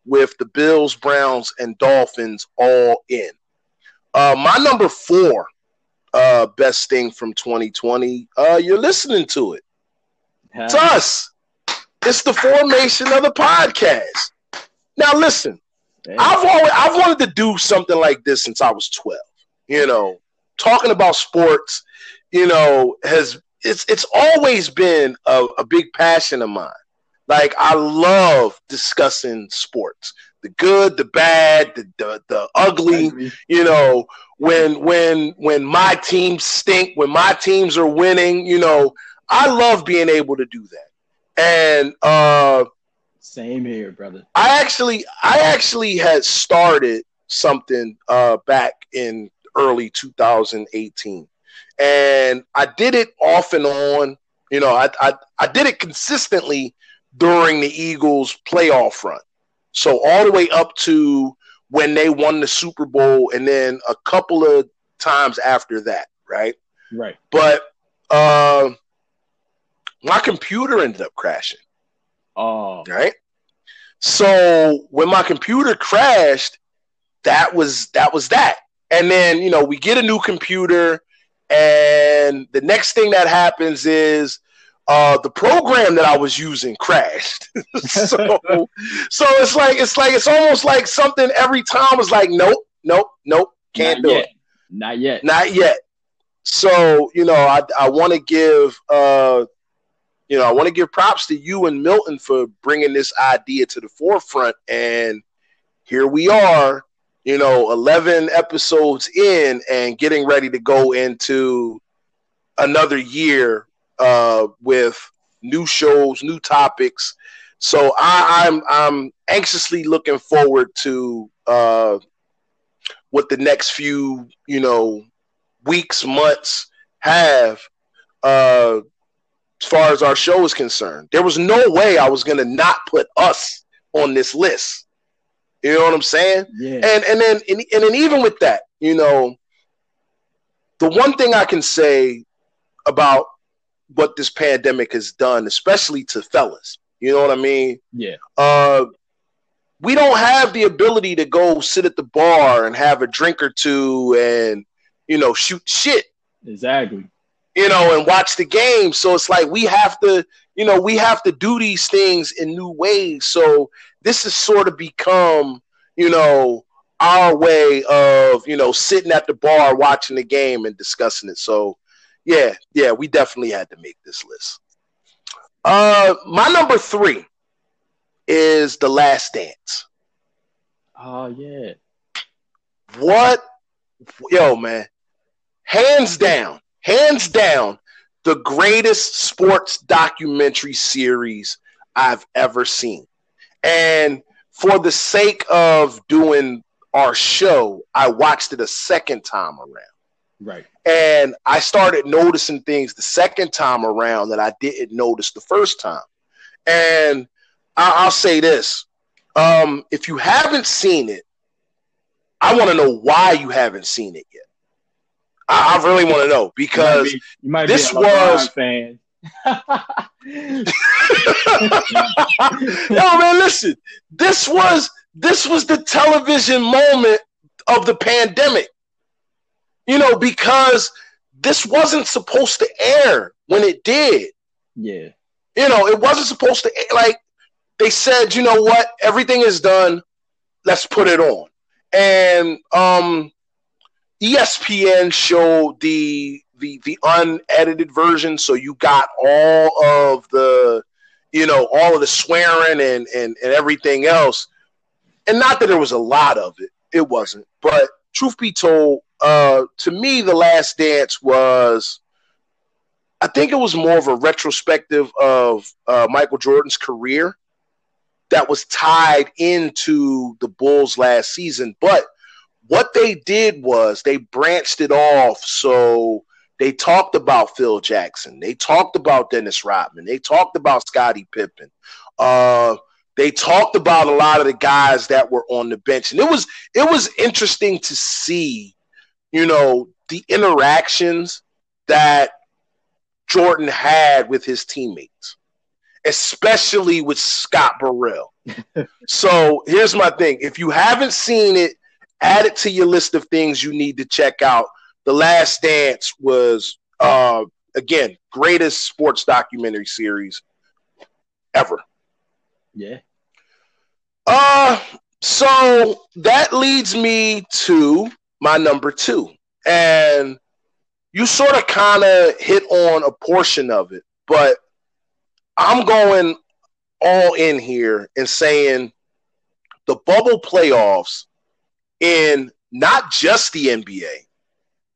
with the Bills, Browns, and Dolphins all in. Uh, my number four uh, best thing from 2020, uh, you're listening to it. It's us. It's the formation of the podcast. Now listen, Damn. I've always I've wanted to do something like this since I was 12. You know, talking about sports, you know, has it's it's always been a, a big passion of mine. Like I love discussing sports. The good, the bad, the the, the ugly, you know, when when when my teams stink, when my teams are winning, you know, I love being able to do that. And uh, same here, brother. I actually, I actually had started something uh, back in early 2018, and I did it off and on. You know, I, I I did it consistently during the Eagles' playoff run. So all the way up to when they won the Super Bowl, and then a couple of times after that, right? Right. But uh, my computer ended up crashing. Oh. Right. So when my computer crashed, that was that was that. And then, you know, we get a new computer, and the next thing that happens is uh, the program that I was using crashed. so, so it's like it's like it's almost like something every time was like, nope, nope, nope, can't Not do yet. it. Not yet. Not yet. So, you know, I I want to give uh you know, I want to give props to you and Milton for bringing this idea to the forefront. And here we are, you know, 11 episodes in and getting ready to go into another year uh, with new shows, new topics. So I, am I'm, I'm anxiously looking forward to uh, what the next few, you know, weeks, months have. Uh, as far as our show is concerned. There was no way I was going to not put us on this list. You know what I'm saying? Yeah. And and then and, and then even with that, you know, the one thing I can say about what this pandemic has done, especially to fellas, you know what I mean? Yeah. Uh, we don't have the ability to go sit at the bar and have a drink or two and you know shoot shit Exactly. You know and watch the game. So it's like we have to you know we have to do these things in new ways. So this has sort of become you know our way of you know sitting at the bar watching the game and discussing it. So yeah yeah we definitely had to make this list. Uh my number three is the last dance. Oh yeah. what yo man. Hands down hands down the greatest sports documentary series i've ever seen and for the sake of doing our show i watched it a second time around Right. and i started noticing things the second time around that i didn't notice the first time and I- i'll say this um, if you haven't seen it I want to know why you haven't seen it yet. I, I really want to know because you might be, you might this was- fan. yo man, listen, this was this was the television moment of the pandemic. You know, because this wasn't supposed to air when it did. yeah. You know, it wasn't supposed to air. like they said, you know what, everything is done. Let's put it on. And um ESPN showed the the the unedited version, so you got all of the you know all of the swearing and and and everything else. And not that there was a lot of it, it wasn't. But truth be told, uh, to me, the Last Dance was. I think it was more of a retrospective of uh, Michael Jordan's career that was tied into the Bulls last season. But what they did was they branched it off. So they talked about Phil Jackson, they talked about Dennis Rodman, they talked about Scottie Pippen. Uh, they talked about a lot of the guys that were on the bench, and it was it was interesting to see, you know, the interactions that Jordan had with his teammates, especially with Scott Burrell. so here's my thing: if you haven't seen it, add it to your list of things you need to check out. The Last Dance was, uh, again, greatest sports documentary series ever. Yeah. Uh, so that leads me to my number two. And you sort of kind of hit on a portion of it, but I'm going all in here and saying the bubble playoffs in not just the NBA,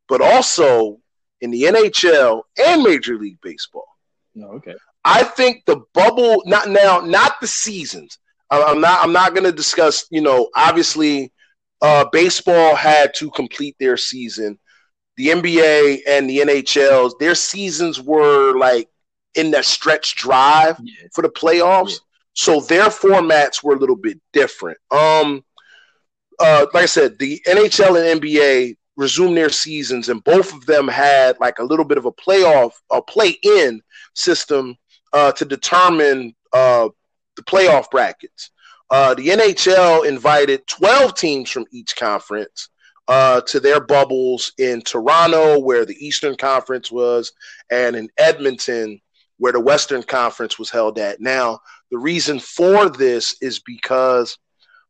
but also in the NHL and Major League Baseball. No, okay. I think the bubble not now not the seasons. I'm not I'm not going to discuss, you know, obviously uh baseball had to complete their season. The NBA and the NHL, their seasons were like in that stretch drive Yeah. for the playoffs. Yeah. So their formats were a little bit different. Um uh like I said, the NHL and NBA resumed their seasons and both of them had like a little bit of a playoff a play in system uh, to determine uh, the playoff brackets. Uh, the NHL invited 12 teams from each conference uh, to their bubbles in Toronto, where the Eastern Conference was, and in Edmonton, where the Western Conference was held at. Now, the reason for this is because,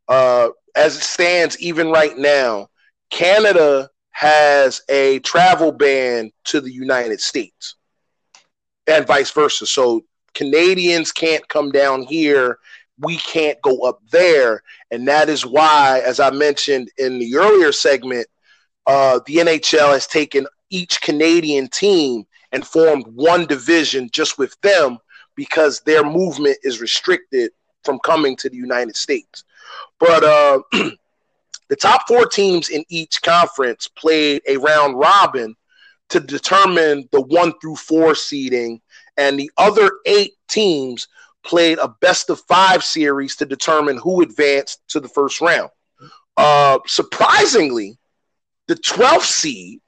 uh, as it stands, even right now, Canada has a travel ban to the United States and vice versa. So Canadians can't come down here. We can't go up there. And that is why, as I mentioned in the earlier segment, uh, the NHL has taken each Canadian team and formed one division just with them because their movement is restricted from coming to the United States. But uh, the top four teams in each conference played a round robin to determine the one through four seeding, and the other eight teams played a best of five series to determine who advanced to the first round. Uh, surprisingly, the 12th seed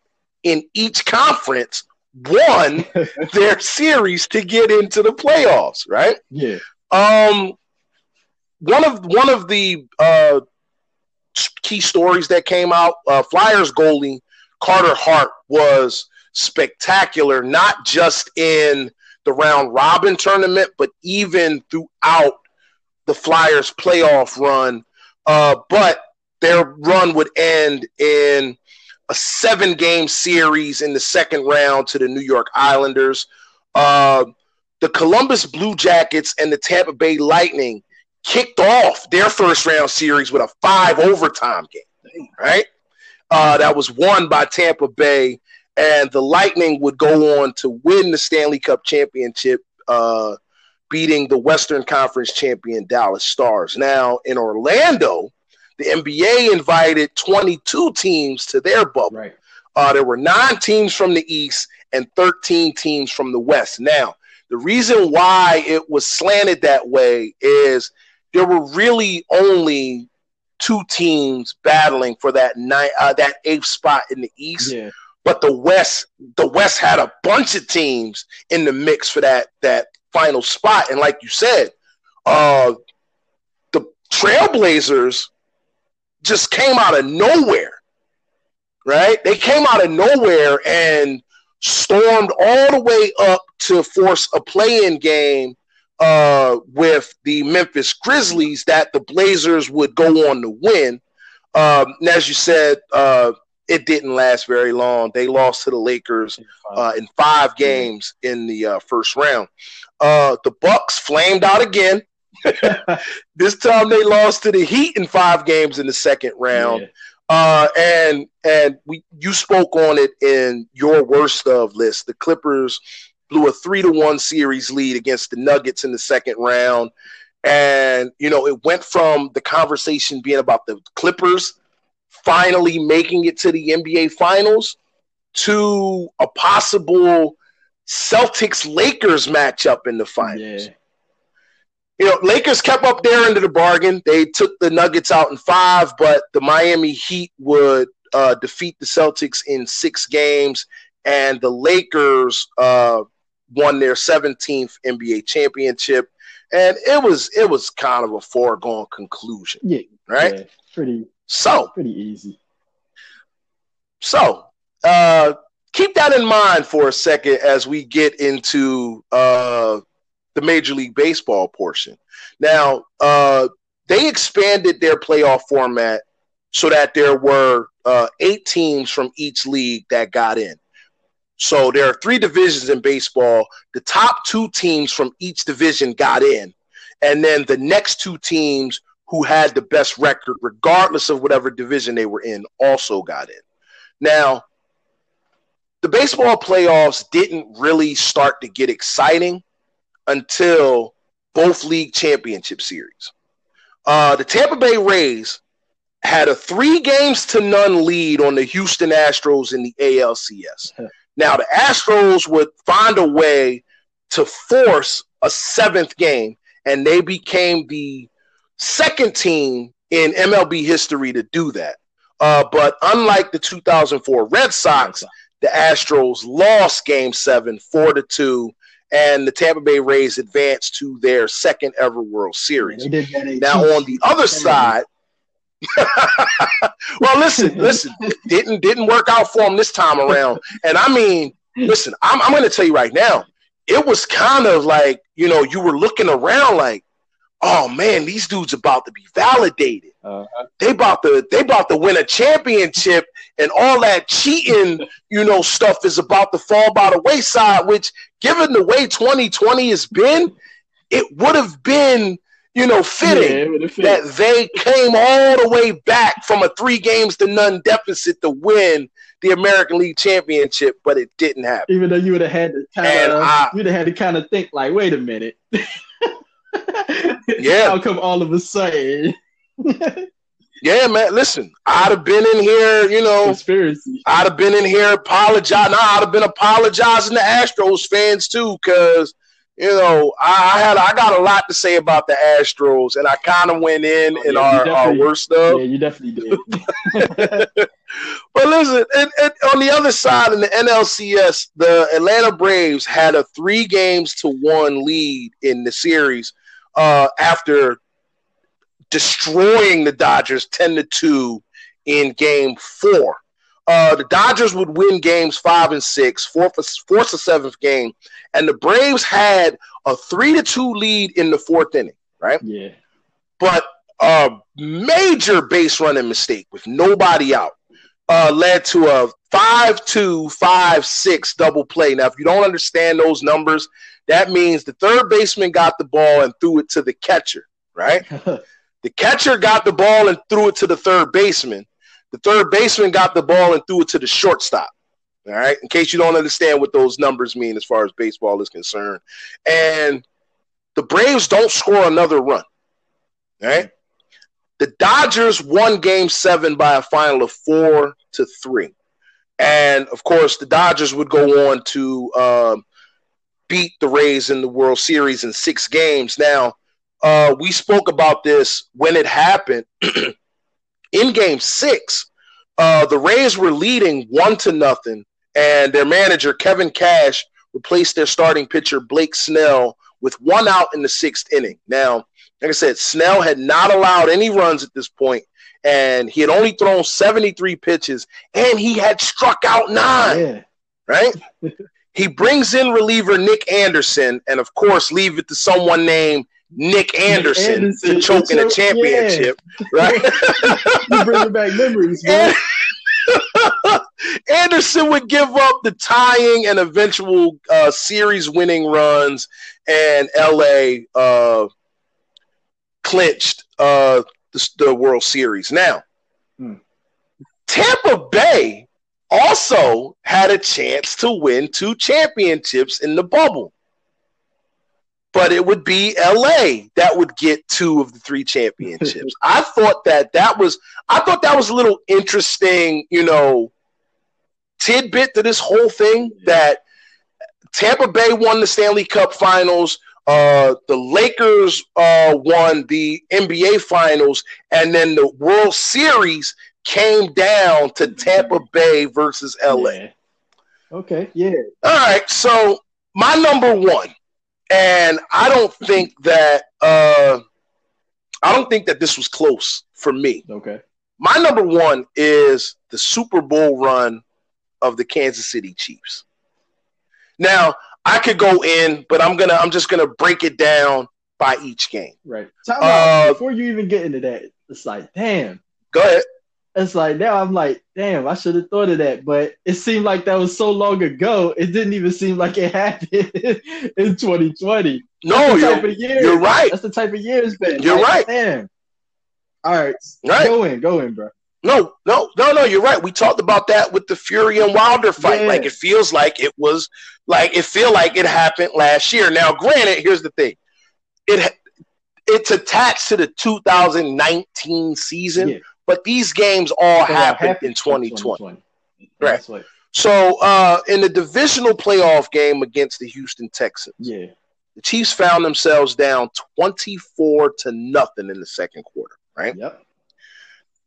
in each conference won their series to get into the playoffs, right? Yeah. Um, one of one of the uh, key stories that came out, uh, Flyers goalie Carter Hart was spectacular, not just in the round robin tournament, but even throughout the Flyers playoff run. Uh, but their run would end in a seven game series in the second round to the New York Islanders. Uh, the Columbus Blue Jackets and the Tampa Bay Lightning kicked off their first round series with a five overtime game, right? Uh, that was won by Tampa Bay, and the Lightning would go on to win the Stanley Cup championship, uh, beating the Western Conference champion Dallas Stars. Now in Orlando, the NBA invited 22 teams to their bubble. Right. Uh, there were nine teams from the East and 13 teams from the West. Now, the reason why it was slanted that way is there were really only two teams battling for that nine, uh, that eighth spot in the East. Yeah. But the West, the West had a bunch of teams in the mix for that that final spot. And like you said, uh, the Trailblazers just came out of nowhere, right? They came out of nowhere and stormed all the way up to force a play-in game uh, with the Memphis Grizzlies that the Blazers would go on to win. Um, and as you said, uh, it didn't last very long. They lost to the Lakers uh, in five games in the uh, first round. Uh, the Bucks flamed out again. this time they lost to the Heat in five games in the second round. Yeah. Uh, and and we you spoke on it in your worst of list. The Clippers blew a three to one series lead against the Nuggets in the second round. And you know, it went from the conversation being about the Clippers finally making it to the NBA finals to a possible Celtics Lakers matchup in the finals. Yeah you know, Lakers kept up their end of the bargain. They took the Nuggets out in five, but the Miami Heat would uh, defeat the Celtics in six games, and the Lakers uh, won their 17th NBA championship. And it was it was kind of a foregone conclusion. Yeah, right. Yeah, pretty so pretty easy. So uh, keep that in mind for a second as we get into uh, the Major League Baseball portion. Now, uh, they expanded their playoff format so that there were uh, eight teams from each league that got in. So there are three divisions in baseball. The top two teams from each division got in, and then the next two teams who had the best record, regardless of whatever division they were in, also got in. Now, the baseball playoffs didn't really start to get exciting until both league championship series. Uh, the Tampa Bay Rays had a three games to none lead on the Houston Astros in the ALCS. Now, the Astros would find a way to force a seventh game, and they became the second team in MLB history to do that. Uh, but unlike the 2004 Red Sox, the Astros lost Game Seven, four to two, and the Tampa Bay Rays advanced to their second ever World Series. Now on the other side, well, listen, listen, didn't didn't work out for them this time around. And I mean, listen, I'm I'm going to tell you right now, it was kind of like you know you were looking around like, oh man, these dudes about to be validated. Uh-huh. They about to they about to win a championship, and all that cheating, you know, stuff is about to fall by the wayside. Which, given the way 2020 has been, it would have been, you know, fitting yeah, that they came all the way back from a three games to none deficit to win the American League Championship, but it didn't happen. Even though you would have had to kind of, you'd have had to kind of think like, wait a minute. yeah. How come all of a sudden? yeah, man. Listen, I'd have been in here, you know. Conspiracy. I'd have been in here apologizing. Nah, I'd have been apologizing to Astros fans too, because you know, I, I, had I got a lot to say about the Astros, and I kind of went in oh, in our, our worst stuff. Yeah, you definitely did. but listen, and, and on the other side in the NLCS, the Atlanta Braves had a three games to one lead in the series uh, after destroying the Dodgers ten to two in Game Four. Uh, the Dodgers would win games five and six, fourth, fourth to seventh game, and the Braves had a three to two lead in the fourth inning, right? Yeah. But a major base running mistake with nobody out uh, led to a 5 2, 5 6 double play. Now, if you don't understand those numbers, that means the third baseman got the ball and threw it to the catcher, right? the catcher got the ball and threw it to the third baseman. The third baseman got the ball and threw it to the shortstop. All right. In case you don't understand what those numbers mean as far as baseball is concerned. And the Braves don't score another run. All right. The Dodgers won game seven by a final of four to three. And of course, the Dodgers would go on to uh, beat the Rays in the World Series in six games. Now, uh, we spoke about this when it happened. in game six, uh, the Rays were leading one to nothing, and their manager, Kevin Cash, replaced their starting pitcher, Blake Snell, with one out in the sixth inning. Now, like I said, Snell had not allowed any runs at this point, and he had only thrown 73 pitches, and he had struck out nine. Yeah. Right? he brings in reliever Nick Anderson, and of course, leave it to someone named Nick Anderson, Nick Anderson to choke in a championship, yeah. right? you bringing back memories, man. Anderson would give up the tying and eventual uh, series winning runs, and LA uh, clinched uh, the, the, World Series. Now, hmm. Tampa Bay also had a chance to win two championships in the bubble but it would be LA that would get two of the three championships. I thought that that was I thought that was a little interesting, you know, tidbit to this whole thing that Tampa Bay won the Stanley Cup Finals. Uh, the Lakers uh, won the NBA Finals, and then the World Series came down to Tampa Bay versus LA. Yeah. Okay, yeah. All right, so my number one and I don't think that uh, I don't think that this was close for me. Okay. My number one is the Super Bowl run of the Kansas City Chiefs. Now, I could go in, but I'm gonna I'm just gonna break it down by each game. Right. Uh, before you even get into that, it's like, damn. Go ahead it's like now I'm like, damn, I should have thought of that. But it seemed like that was so long ago. It didn't even seem like it happened in 2020. No, you're, you're right. That's the type of year it's been. You're like, right. Damn. All right. right. Go in. Go in, bro. No, no, no, no. You're right. We talked about that with the Fury and Wilder fight. Yeah. Like it feels like it was like it feel like it happened last year. Now, granted, here's the thing. It it's attached to the 2019 season. Yeah but these games all happened, happened, in 2020. 2020. Right. So uh, in the divisional playoff game against the Houston Texans, yeah, the Chiefs found themselves down 24 to nothing in the second quarter. Right. Yep.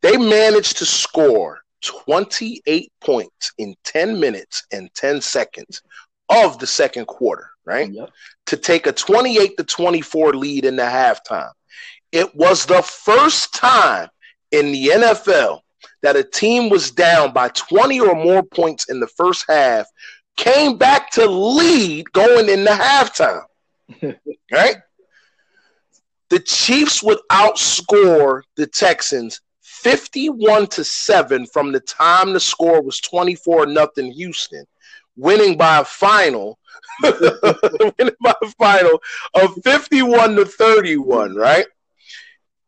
They managed to score 28 points in 10 minutes and 10 seconds of the second quarter. Right. Yep. To take a 28 to 24 lead in the halftime. It was the first time in the NFL that a team was down by 20 or more points in the first half, came back to lead going into halftime. right? The Chiefs would outscore the Texans 51 to 7 from the time the score was 24 nothing Houston, winning by a final winning by a final of 51 to 31, right?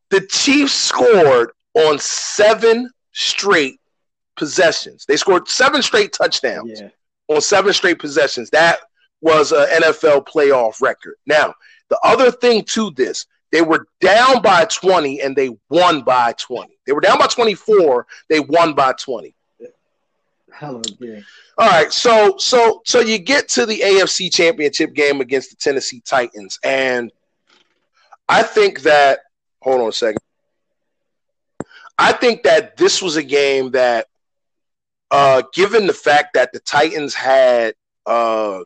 The Chiefs scored on seven straight possessions. They scored seven straight touchdowns yeah. on seven straight possessions. That was an NFL playoff record. Now, the other thing to this, they were down by 20 and they won by 20. They were down by 24, they won by 20. Hell of a game. All right, so so so you get to the AFC Championship game against the Tennessee Titans, and I think that hold on a second. I think that this was a game that, uh, given the fact that the Titans had, uh,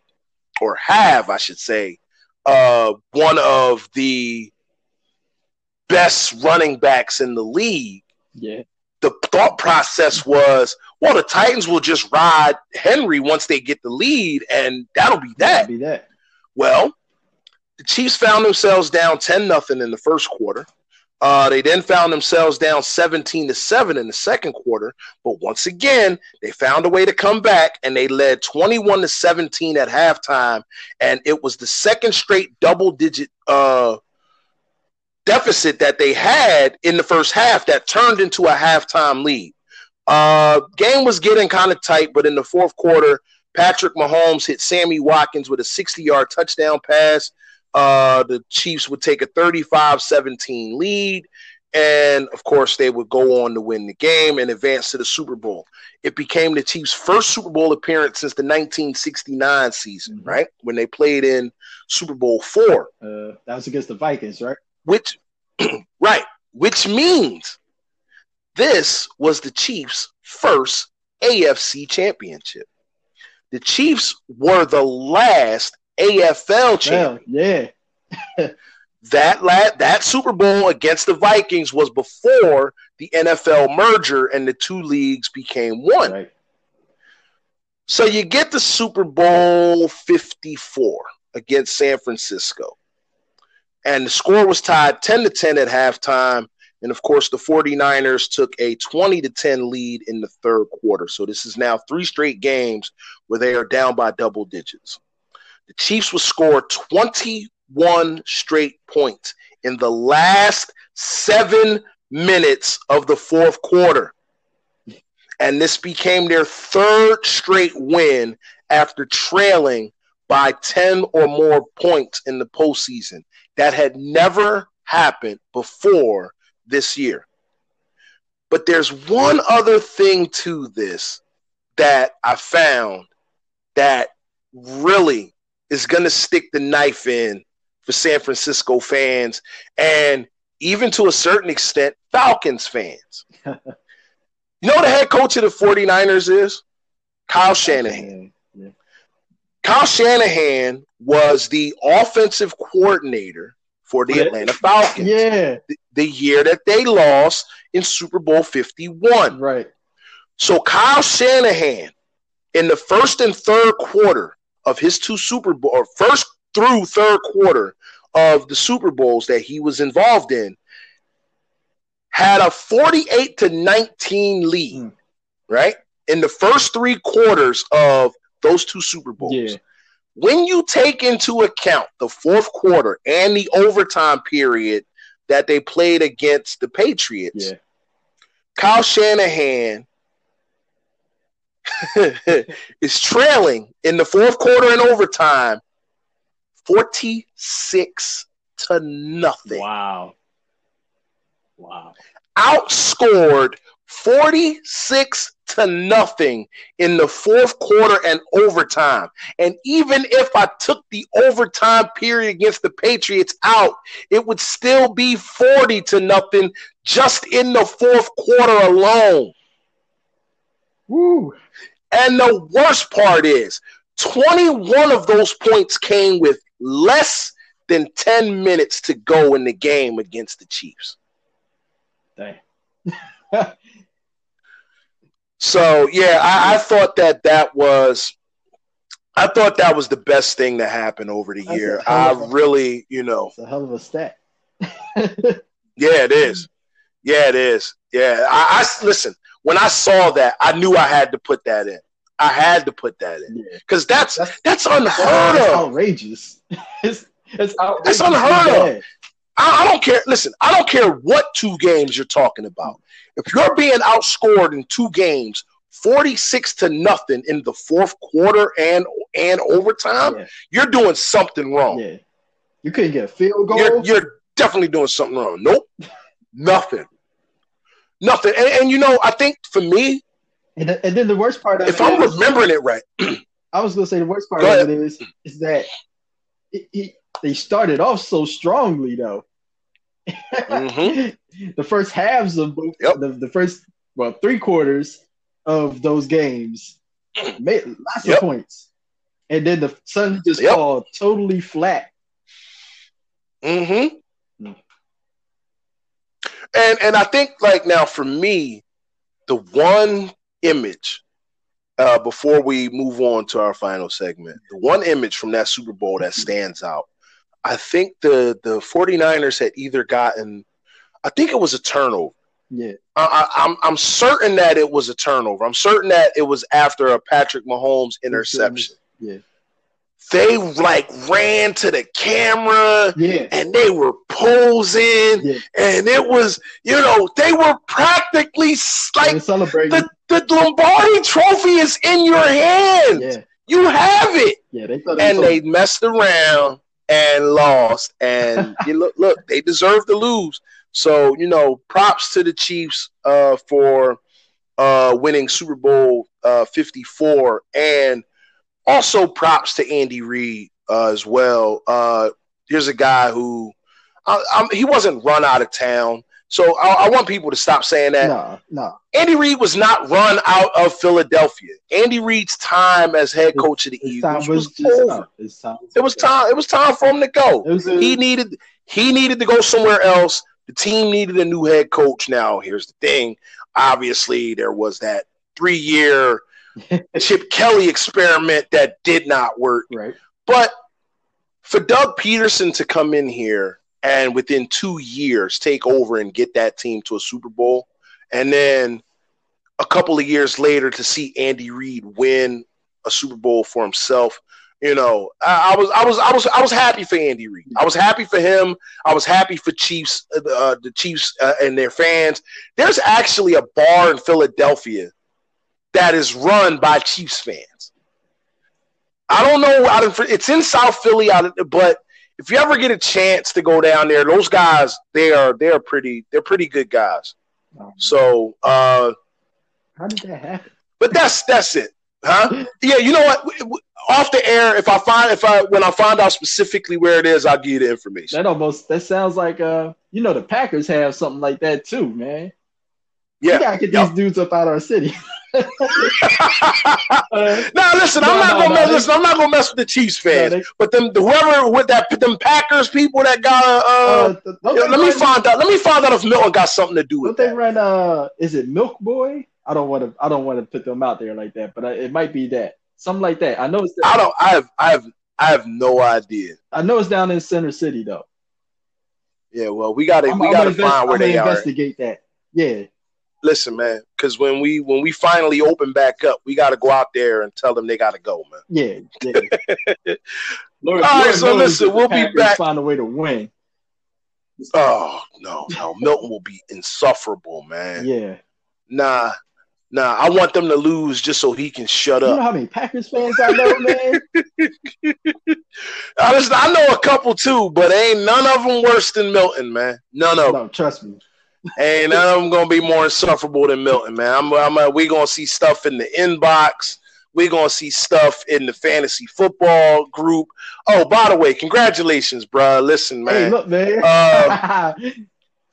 or have, I should say, uh, one of the best running backs in the league. Yeah. The thought process was, well, the Titans will just ride Henry once they get the lead, and that'll be that. That'll be that. Well, the Chiefs found themselves down 10 nothing in the first quarter. Uh, they then found themselves down 17 to 7 in the second quarter. But once again, they found a way to come back and they led 21 to 17 at halftime. And it was the second straight double digit uh, deficit that they had in the first half that turned into a halftime lead. Uh, game was getting kind of tight, but in the fourth quarter, Patrick Mahomes hit Sammy Watkins with a 60 yard touchdown pass uh, the Chiefs would take a 35 17 lead. And of course, they would go on to win the game and advance to the Super Bowl. It became the Chiefs' first Super Bowl appearance since the 1969 season, mm-hmm. right? When they played in Super Bowl four. Uh, that was against the Vikings, right? Which, right, which means this was the Chiefs' first AFC championship. The Chiefs were the last AFL champion. yeah. that la- that Super Bowl against the Vikings was before the NFL merger and the two leagues became one. Right. So you get the Super Bowl 54 against San Francisco. And the score was tied 10 to 10 at halftime. And of course, the 49ers took a 20 to 10 lead in the third quarter. So this is now three straight games where they are down by double digits. The Chiefs would score 21 straight points in the last seven minutes of the fourth quarter. And this became their third straight win after trailing by 10 or more points in the postseason. That had never happened before this year. But there's one other thing to this that I found that really is going to stick the knife in for San Francisco fans and even to a certain extent, Falcons fans. you know the head coach of the 49ers is? Kyle Shanahan. Yeah. Kyle Shanahan was the offensive coordinator for the Atlanta Falcons. Yeah. The, the year that they lost in Super Bowl 51. Right. So Kyle Shanahan in the first and third quarter of his two Super Bowl or first through third quarter of the Super Bowls that he was involved in had a 48 to 19 lead, mm. right? In the first three quarters of those two Super Bowls. Yeah. When you take into account the fourth quarter and the overtime period that they played against the Patriots, yeah. Kyle Shanahan is trailing in the fourth quarter and overtime 46 to nothing. Wow. Wow. Outscored 46 to nothing in the fourth quarter and overtime. And even if I took the overtime period against the Patriots out, it would still be 40 to nothing just in the fourth quarter alone. Woo. And the worst part is 21 of those points came with less than 10 minutes to go in the game against the Chiefs. Dang. so, yeah, I, I, thought that that was. I thought that was the best thing to happen over the That's year. I really, you know, it's a hell of a stat. yeah, it is. Yeah, it is. Yeah, I, I listen when I saw that, I knew I had to put that in. I had to put that in because yeah. that's, that's, that's unheard of. Outrageous. it's, it's outrageous. That's unheard of. I, I, don't care. Listen, I don't care what two games you're talking about. If you're being outscored in two games, 46 to nothing in the fourth quarter and and overtime, yeah. you're doing something wrong. Yeah. You couldn't get a field goal. You're, you're definitely doing something wrong. Nope. nothing. Nothing. And, and, you know, I think for me, And, and then the worst part of if I'm is, remembering it right, I was gonna say the worst part of it is is that it, it, they started off so strongly though. Mm-hmm. the first halves of yep. the, the first well three quarters of those games made lots yep. of points, and then the Sun just yep. fall totally flat. Mm-hmm. And and I think like now for me, the one image uh, before we move on to our final segment, the one image from that Super Bowl that stands out, I think the the 49ers had either gotten, I think it was a turnover. Yeah, I, am I'm, I'm certain that it was a turnover. I'm certain that it was after a Patrick Mahomes interception. Yeah, they like ran to the camera yeah. and they were posing yeah. and it was you know they were practically like celebrating. The, the Lombardi trophy is in your hands. Yeah. You have it. Yeah, they thought and they messed around and lost. And you look, look, they deserve to lose. So you know, props to the Chiefs uh, for uh, winning Super Bowl uh, 54 and also props to Andy Reid uh, as well. Uh, here's a guy who uh, he wasn't run out of town. So I, I, want people to stop saying that. No, no. Andy Reid was not run out of Philadelphia. Andy Reid's time as head coach of the Eagles was, was over. it was time. It was time for him to go. A, he needed. He needed to go somewhere else. The team needed a new head coach. Now, here's the thing. Obviously, there was that three-year Chip Kelly experiment that did not work. Right. But for Doug Pederson to come in here and within two years take over and get that team to a Super Bowl, and then a couple of years later to see Andy Reid win a Super Bowl for himself. You know, I, I was, I was, I was, I was happy for Andy Reid. I was happy for him. I was happy for Chiefs, uh, the Chiefs uh, and their fans. There's actually a bar in Philadelphia that is run by Chiefs fans. I don't know. I don't, it's in South Philly, out. but if you ever get a chance to go down there, those guys they are they are pretty they're pretty good guys. So uh, how did that happen? But that's that's it, huh? yeah, you know what? Off the air, if I find if I when I find out specifically where it is, I'll give you the information. That almost that sounds like uh you know the Packers have something like that too, man. Yeah, we gotta get yep. these dudes up out of our city. uh, now listen, no, I'm not no, gonna no, mess. They, listen, I'm not gonna mess with the Chiefs fans, they, but them whoever with that them Packers people that got uh, uh let me find out. Let me find out if Milton got something to do with. Don't that. they run? Uh, is it Milk Boy? I don't want to. I don't want to put them out there like that, but it might be that something like that. I know it's. I don't. I have. I have. I have no idea. I know it's down in Center City though. Yeah, well, we gotta I'm, we gotta invest, find where I'm they investigate are. Investigate that. Yeah, listen, man, because when we when we finally open back up, we got to go out there and tell them they got to go, man. Yeah. yeah. Lord, All right, Lord so listen, we'll be back. Find a way to win. Oh no, no, Milton will be insufferable, man. Yeah. Nah, nah. I want them to lose just so he can shut up. You know how many Packers fans I know, man? I, just, I know a couple too, but ain't none of them worse than Milton, man. None of them. No, trust me. Ain't none of them gonna be more insufferable than Milton, man. I'm, I'm uh, we gonna see stuff in the inbox. we gonna see stuff in the fantasy football group. Oh, by the way, congratulations, bro. Listen, man. Hey, look, man. Uh,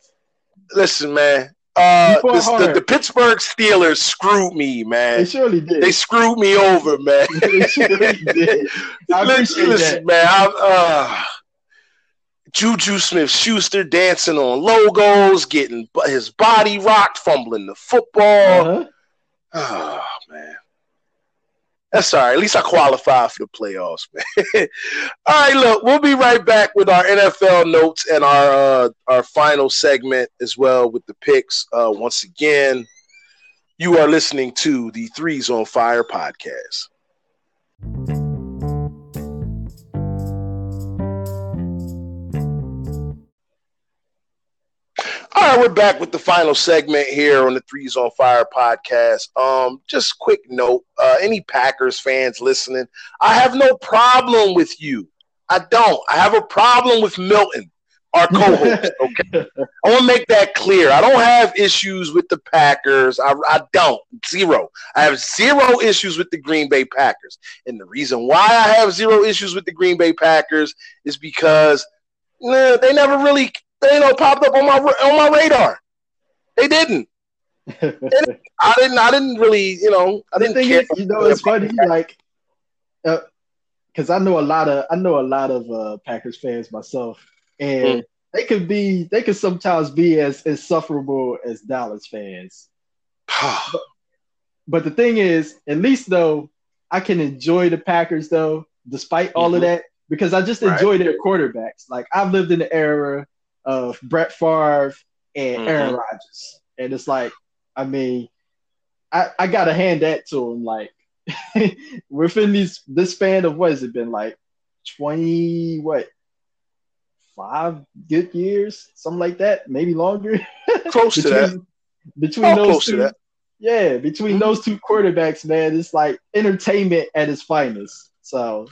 listen, man. Uh, this, the, the, Pittsburgh Steelers screwed me, man. They surely did. They screwed me over, man. they surely did. I listen, listen, man. I, uh, Juju Smith Schuster dancing on logos, getting his body rocked, fumbling the football. Uh-huh. Oh, man. That's all right. At least I qualify for the playoffs, man. all right, look, we'll be right back with our NFL notes and our uh, our final segment as well with the picks. Uh, once again, you are listening to the Threes on Fire podcast. All right, we're back with the final segment here on the Threes on Fire podcast. Um, just quick note: uh, any Packers fans listening, I have no problem with you. I don't. I have a problem with Milton. our co-host. Okay, I want to make that clear. I don't have issues with the Packers. I, I don't zero. I have zero issues with the Green Bay Packers, and the reason why I have zero issues with the Green Bay Packers is because nah, they never really they you know popped up on my on my radar. They didn't. I didn't. I didn't really. You know. I didn't care. Is, you know, it's funny. Like, because uh, I know a lot of I know a lot of uh, Packers fans myself, and mm. they could be they could sometimes be as insufferable as Dallas fans. but, but, the thing is, at least though, I can enjoy the Packers though, despite all mm-hmm. of that, because I just enjoy right. their quarterbacks. Like I've lived in the era of Brett Favre and mm-hmm. Aaron Rodgers, and it's like, I mean, I, I gotta hand that to him. Like within these this span of what has it been like twenty what five good years, something like that, maybe longer. Close between, to that. Between those two, yeah, between mm-hmm. those two quarterbacks, man, it's like entertainment at its finest. So,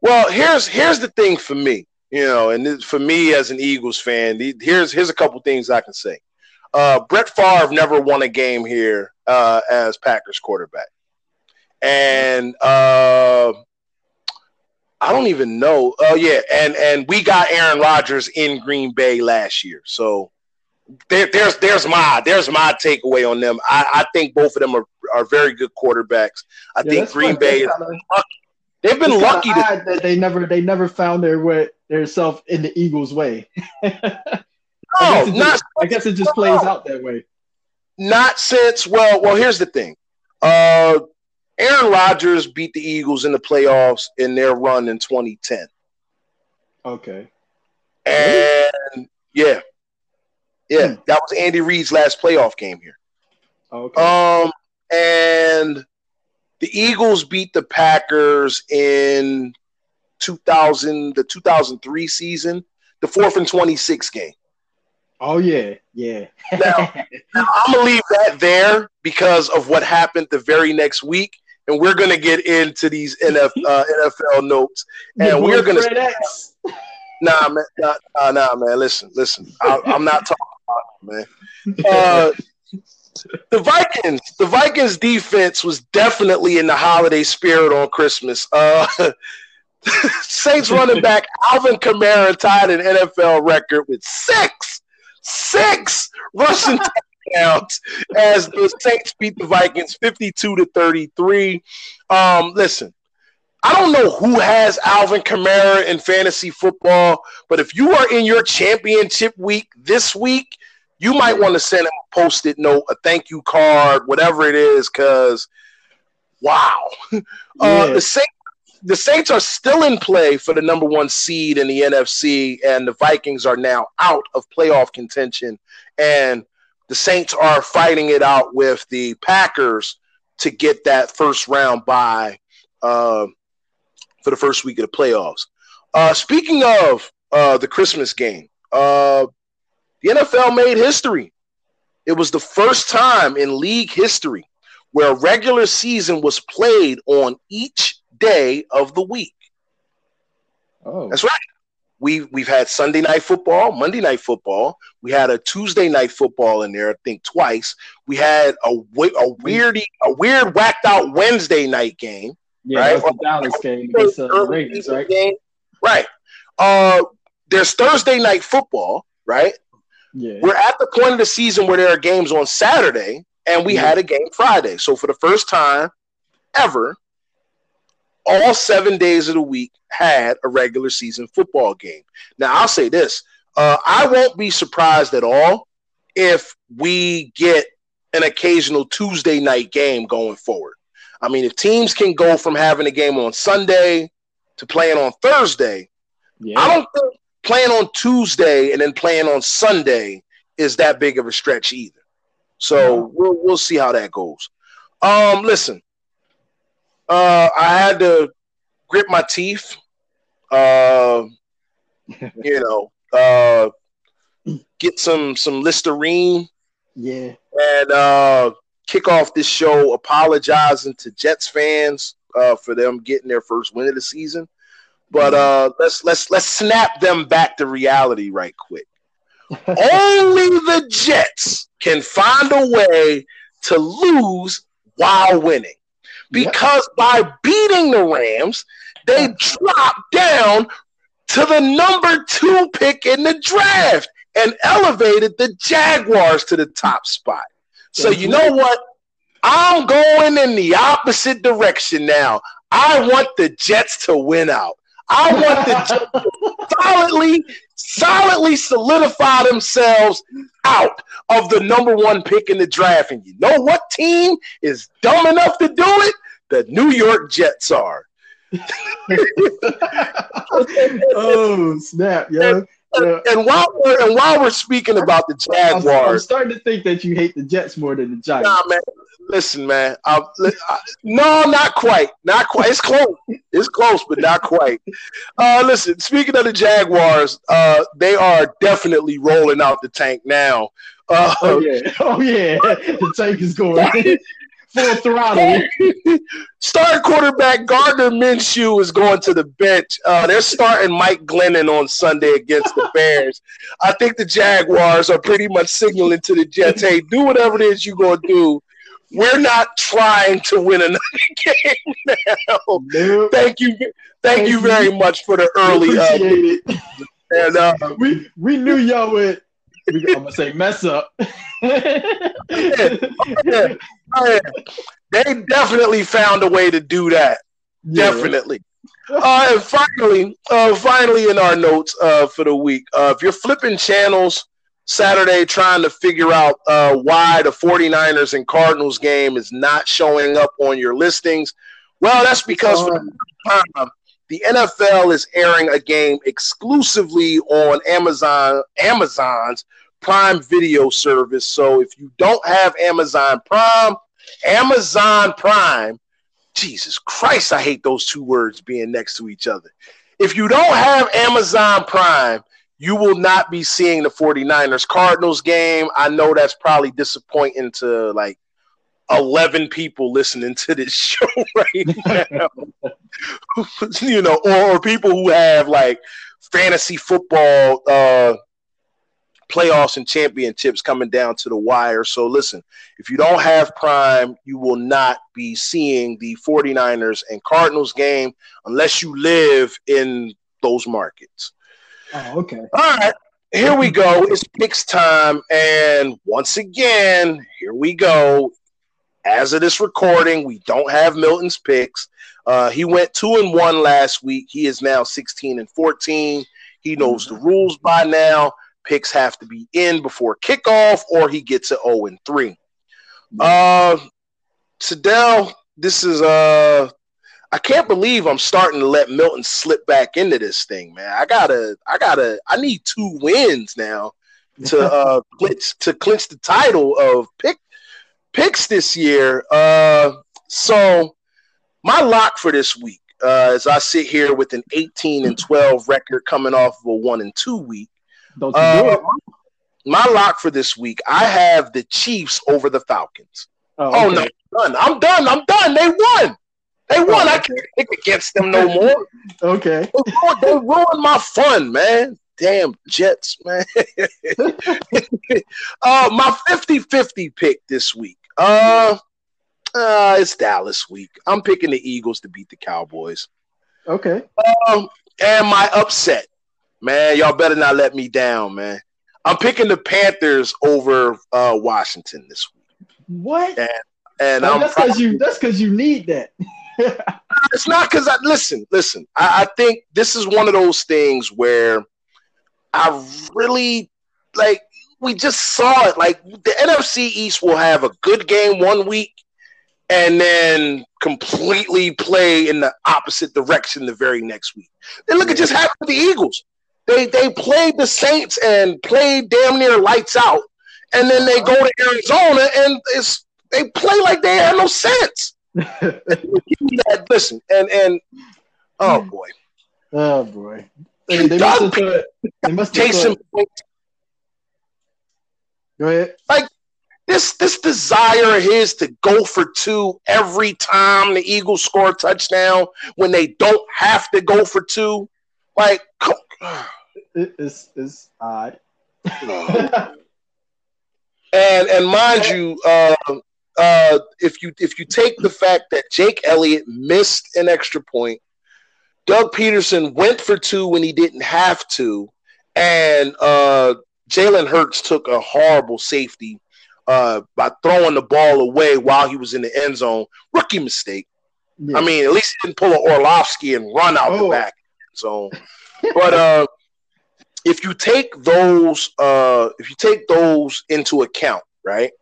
well, here's here's the thing for me, you know, and this, for me as an Eagles fan, here's here's a couple things I can say. Uh, Brett Favre never won a game here uh, as Packers quarterback, and uh, I don't even know. Oh yeah, and and we got Aaron Rodgers in Green Bay last year, so there, there's there's my there's my takeaway on them. I, I think both of them are, are very good quarterbacks. I yeah, think Green Bay is lucky. They've been lucky to, that they never they never found their way their self in the Eagles' way. no, I guess, just, I guess it just plays out that way. Not since well, well. Here's the thing. Uh, Aaron Rodgers beat the Eagles in the playoffs in their run in 2010. Okay. And yeah, yeah, hmm. that was Andy Reid's last playoff game here. Okay. Um, and the Eagles beat the Packers in 2000, the 2003 season, the fourth and 26 game. Oh yeah, yeah. now, now, I'm gonna leave that there because of what happened the very next week and we're going to get into these NF, uh, NFL notes, and we're going to. Nah, man, nah, nah, nah, man. Listen, listen. I, am not talking about it, man. Uh, the Vikings, the Vikings defense was definitely in the holiday spirit on Christmas. Uh, Saints running back Alvin Kamara tied an NFL record with six, six rushing touchdowns as the Saints beat the Vikings 52 to 33. Um, listen, I don't know who has Alvin Kamara in fantasy football, but if you are in your championship week this week, you might want to send him a post-it note, a thank you card, whatever it is, because wow. Uh, the Saints the Saints are still in play for the number one seed in the NFC, and the Vikings are now out of playoff contention. And the Saints are fighting it out with the Packers to get that first round bye uh, for the first week of the playoffs. Uh, speaking of uh, the Christmas game, uh, the NFL made history. It was the first time in league history where a regular season was played on each day of the week. Oh. That's right we we've had Sunday night football, Monday night football. We had a Tuesday night football in there, I think twice. We had a a weird a weird whacked out Wednesday night game. Yeah, right? the Dallas game against the Ravens, right? Game. Right. Uh, there's Thursday night football, right? Yeah. We're at the point of the season where there are games on Saturday, and we had a game Friday. So for the first time ever, all seven days of the week had a regular season football game. Now, I'll say this uh, I won't be surprised at all if we get an occasional Tuesday night game going forward. I mean, if teams can go from having a game on Sunday to playing on Thursday, yeah. I don't think playing on Tuesday and then playing on Sunday is that big of a stretch either. So we'll we'll see how that goes. Um, listen, uh, I had to grit my teeth. Uh, you know, uh, get some some Listerine. Yeah. And uh, kick off this show apologizing to Jets fans uh, for them getting their first win of the season. But uh, let's let's let's snap them back to reality right quick. Only the Jets can find a way to lose while winning. Because yep. by beating the Rams, they drop down to the number two pick in the draft and elevated the Jaguars to the top spot. So you know what? I'm going in the opposite direction now. I want the Jets to win out. I want the to solidly, solidly solidify themselves out of the number one pick in the draft. And you know what team is dumb enough to do it? The New York Jets are. oh snap! Yeah. Yeah. And while we're and while we're speaking about the Jaguars, I'm, I'm, starting to think that you hate the Jets more than the Giants. Nah, man. Listen, man. I, I, no, not quite. Not quite. It's close. It's close, but not quite. Uh, listen. Speaking of the Jaguars, uh, they are definitely rolling out the tank now. Uh, oh yeah. Oh yeah. The tank is going full throttle. Starting quarterback Gardner Minshew is going to the bench. Uh, they're starting Mike Glennon on Sunday against the Bears. I think the Jaguars are pretty much signaling to the Jets, "Hey, do whatever it is you're going to do. We're not trying to win another game now. Nope. Thank you, thank, thank you very much for the early. Uh, and uh, we we knew y'all would I'm gonna say mess up. yeah. yeah. yeah. They definitely found a way to do that. Definitely. Uh, and finally, uh, finally, in our notes uh, for the week, uh, if you're flipping channels Saturday trying to figure out uh, why the 49ers and Cardinals game is not showing up on your listings, well, that's because for the time, the NFL is airing a game exclusively on Amazon Amazon's Prime Video service. So if you don't have Amazon Prime, Amazon Prime, Jesus Christ, I hate those two words being next to each other. If you don't have Amazon Prime, you will not be seeing the 49ers Cardinals game. I know that's probably disappointing to like 11 people listening to this show right now. you know, or, or, people who have like fantasy football uh, playoffs and championships coming down to the wire. So listen, if you don't have Prime, you will not be seeing the 49ers and Cardinals game unless you live in those markets. Oh, okay. All right. Here we go. It's picks time. And once again, here we go. As of this recording, we don't have Milton's picks. Uh, he went two and one last week. He is now 16 and 14. He knows the rules by now picks have to be in before kickoff, or he gets it 0 and 3. Uh, Sadell, this is uh, I can't believe I'm starting to let Milton slip back into this thing, man. I gotta, I gotta, I need two wins now to uh clinch to clinch the title of pick picks this year. Uh, so my lock for this week, uh, as I sit here with an 18 and 12 record coming off of a one and two week, don't uh, do it? My lock for this week, I have the Chiefs over the Falcons. Oh, oh no, I'm done. I'm done. I'm done. They won. They won. Oh, okay. I can't pick against them no more. okay. They ruined my fun, man. Damn Jets, man. uh, my 50-50 pick this week. Uh, uh, it's Dallas week. I'm picking the Eagles to beat the Cowboys. Okay. Um, and my upset. Man, y'all better not let me down, man. I'm picking the Panthers over uh, Washington this week. What? And, and oh, that's because you. That's because you need that. it's not because I listen. Listen, I, I think this is one of those things where I really like. We just saw it. Like the NFC East will have a good game one week, and then completely play in the opposite direction the very next week. Then look, it just happened with the Eagles. They they played the Saints and played damn near lights out, and then they go to Arizona and it's they play like they have no sense. that, listen, and and oh boy, oh boy, they, they must have thought, they must have. Go ahead. Like this this desire of his to go for two every time the Eagles score a touchdown when they don't have to go for two, like it's it's odd. and and mind you, uh, uh, if you if you take the fact that Jake Elliott missed an extra point, Doug Pederson went for two when he didn't have to, and uh, Jalen Hurts took a horrible safety uh, by throwing the ball away while he was in the end zone. Rookie mistake. Yeah. I mean, at least he didn't pull an Orlovsky and run out oh. the back zone. but uh, if you take those, uh, if you take those into account, right?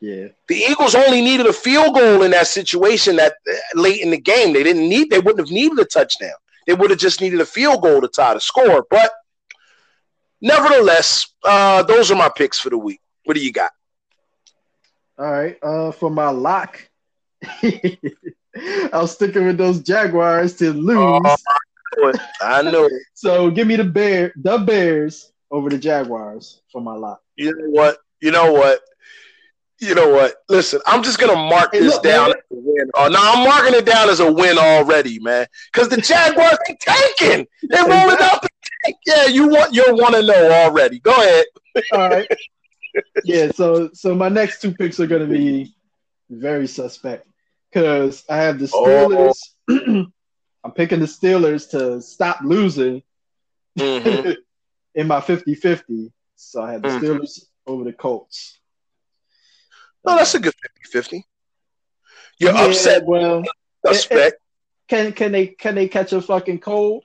Yeah. The Eagles only needed a field goal in that situation that uh, late in the game. They didn't need. They wouldn't have needed a touchdown. They would have just needed a field goal to tie the score. But nevertheless, uh, those are my picks for the week. What do you got? All right. Uh, for my lock, I was sticking with those Jaguars to lose. Oh, I know it. so give me the bear, the Bears over the Jaguars for my lock. You know what? You know what? You know what? Listen, I'm just gonna mark hey, this look, down man. as a win. Oh, no, I'm marking it down as a win already, man. Because the Jaguars they tanking. They're rolling tank. Yeah, you want you want to know already. Go ahead. All right. Yeah. So so my next two picks are gonna be very suspect because I have the oh. Steelers. Oh. I'm picking the Steelers to stop losing mm-hmm. in my 50-50. So I have the mm-hmm. Steelers over the Colts. No, that's a good 50-50. You're yeah, upset. Well, suspect. It, it, can can they can they catch a fucking cold?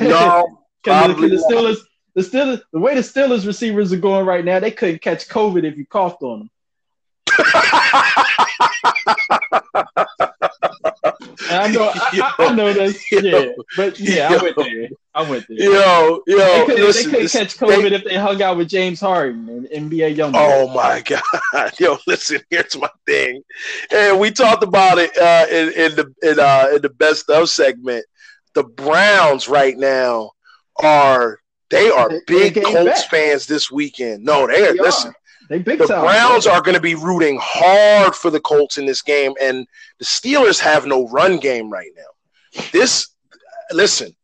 No. the, the Steelers the Steelers the way the Steelers receivers are going right now, they couldn't catch COVID if you coughed on them. I know, I, I, know that. Yeah, but yeah, yo, I went there. I went there. Yo, yo, they couldn't, listen, they couldn't catch COVID they, if they hung out with James Harden and NBA Young. Oh my god, yo, listen. Here's my thing, and we talked about it uh, in, in the in, uh, in the best of segment. The Browns right now are they are big Colts back. fans this weekend. No, they are. They listen. Are. They big the Browns are going to be rooting hard for the Colts in this game, and the Steelers have no run game right now. This, listen,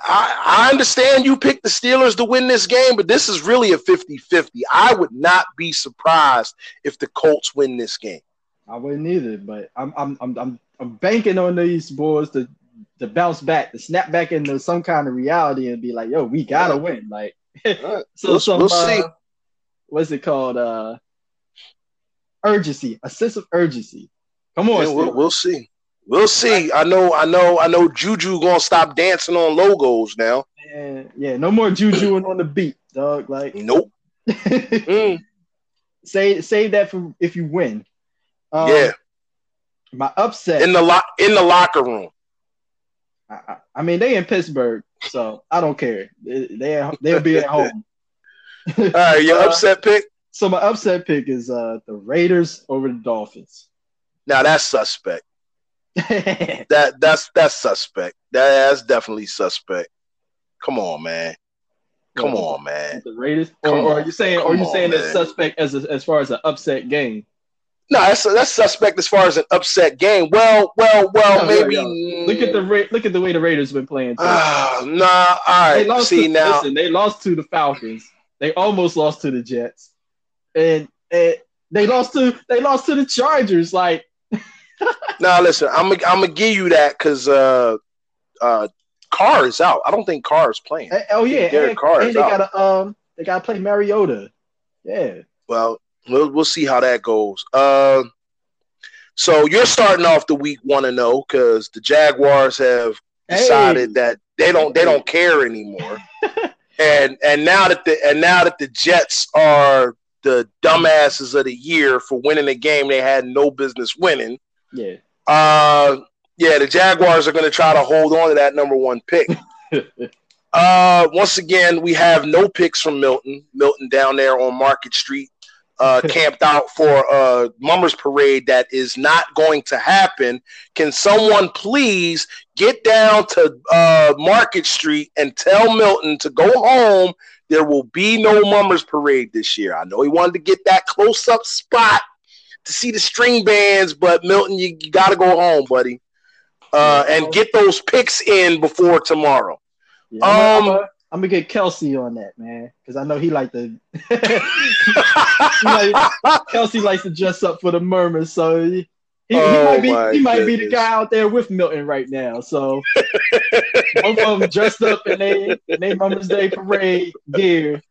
I, I understand you picked the Steelers to win this game, but this is really a 50 50. I would not be surprised if the Colts win this game. I wouldn't either, but I'm I'm I'm I'm, I'm banking on these boys to to bounce back, to snap back into some kind of reality and be like, yo, we gotta yeah. win. Like right. so we'll, some, we'll uh, see what's it called? Uh, urgency, a sense of urgency. Come on, yeah, we'll, we'll, see. We'll see. I know. I know. I know. Juju gonna stop dancing on logos now. Yeah, yeah. No more Juju on the beat, dog. Like nope. mm. Say save that for if you win. Um, yeah. My upset in the lo- in the locker room. I, I, mean, they in Pittsburgh, so I don't care. They they they'll be at home. All right, your uh, upset pick. So my upset pick is uh the Raiders over the Dolphins. Now that's suspect. that that's that's suspect. That, that's definitely suspect. Come on, man. Come on, man. The Raiders, or, or, are you saying, or are you saying that suspect as a, as far as an upset game? No, that's that's suspect as far as an upset game. Well, well, well, no, maybe. Look at the look at the way the Raiders have been playing. Uh, nah, all right. See to, now, listen, they lost to the Falcons. They almost lost to the Jets, and, and they lost to they lost to the Chargers. Like, now listen, I'm I'm gonna give you that because uh, uh, Carr is out. I don't think Carr is playing. Oh yeah, Derek and, Carr and they out. gotta um they gotta play Mariota. Yeah. Well, we'll we'll see how that goes. Uh, so you're starting off the week one to know because the Jaguars have decided hey. that they don't they don't care anymore. and and now that the and now that the Jets are the dumbasses of the year for winning a game they had no business winning. Yeah. Uh, yeah, the Jaguars are going to try to hold on to that number one pick. uh, once again, we have no picks from Milton. Milton down there on Market Street uh, camped out for a Mummers Parade that is not going to happen. Can someone please get down to uh, Market Street and tell Milton to go home, there will be no Mummers Parade this year. I know he wanted to get that close up spot to see the string bands, but Milton, you, you got to go home, buddy, uh, and get those picks in before tomorrow. Yeah, um, I'm, gonna get Kelsey on that, man, because I know he like to. like, Kelsey likes to dress up for the Mummers, so he, he, oh he might be he might be the guy out there with Milton right now. So both of them dressed up in their they Mother's Day parade gear.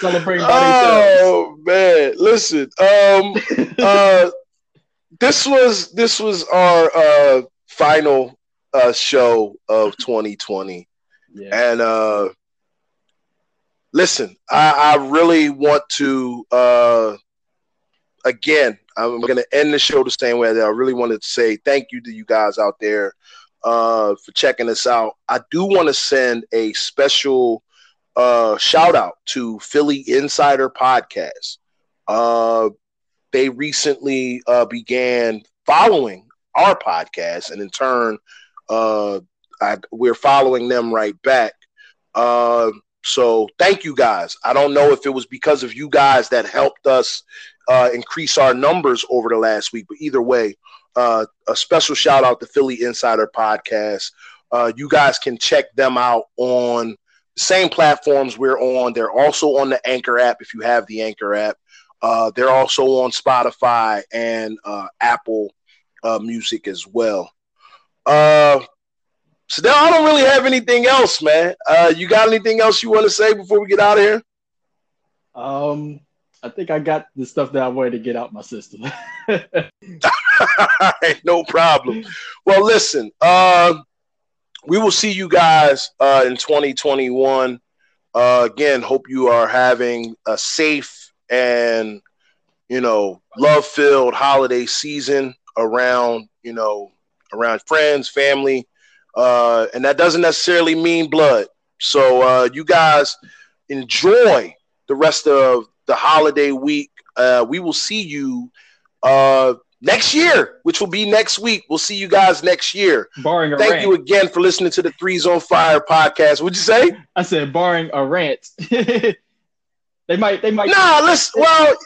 Celebrating Oh man, listen. Um uh this was this was our uh final uh show of 2020. Yeah. And uh listen, I, I really want to uh again I'm going to end the show the same way that I really wanted to say thank you to you guys out there uh, for checking us out. I do want to send a special uh, shout out to Philly Insider Podcast. Uh, they recently uh, began following our podcast, and in turn, uh, I, we're following them right back. Uh, so thank you guys. I don't know if it was because of you guys that helped us uh, increase our numbers over the last week. But either way, uh, a special shout out to Philly Insider Podcast. Uh, you guys can check them out on the same platforms we're on. They're also on the Anchor app if you have the Anchor app. Uh, they're also on Spotify and uh, Apple uh, Music as well. So now I don't really have anything else, man. Uh, you got anything else you want to say before we get out of here? Um, I think I got the stuff that I wanted to get out my system. no problem. Well, listen, uh, we will see you guys uh, in 2021. Uh, again, hope you are having a safe and you know love filled holiday season around you know around friends, family, uh, and that doesn't necessarily mean blood. So uh, you guys enjoy the rest of the holiday week. Uh, we will see you uh, next year, which will be next week. We'll see you guys next year. Barring Thank rant. you again for listening to the Threes on Fire podcast. What'd you say? I said barring a rant. they might. They might. Nah, listen. Well,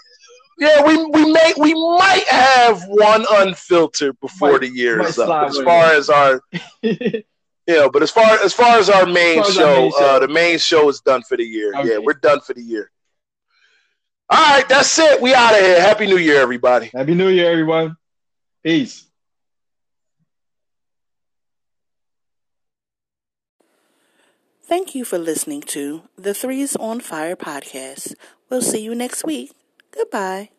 yeah, we we may we might have one unfiltered before might, the year is up. As far as our. Yeah, but as far as far as our main, as show, our main show, uh, the main show is done for the year. Okay. Yeah, we're done for the year. All right, that's it. We out of here. Happy New Year, everybody. Happy New Year, everyone. Peace. Thank you for listening to the Threes on Fire podcast. We'll see you next week. Goodbye.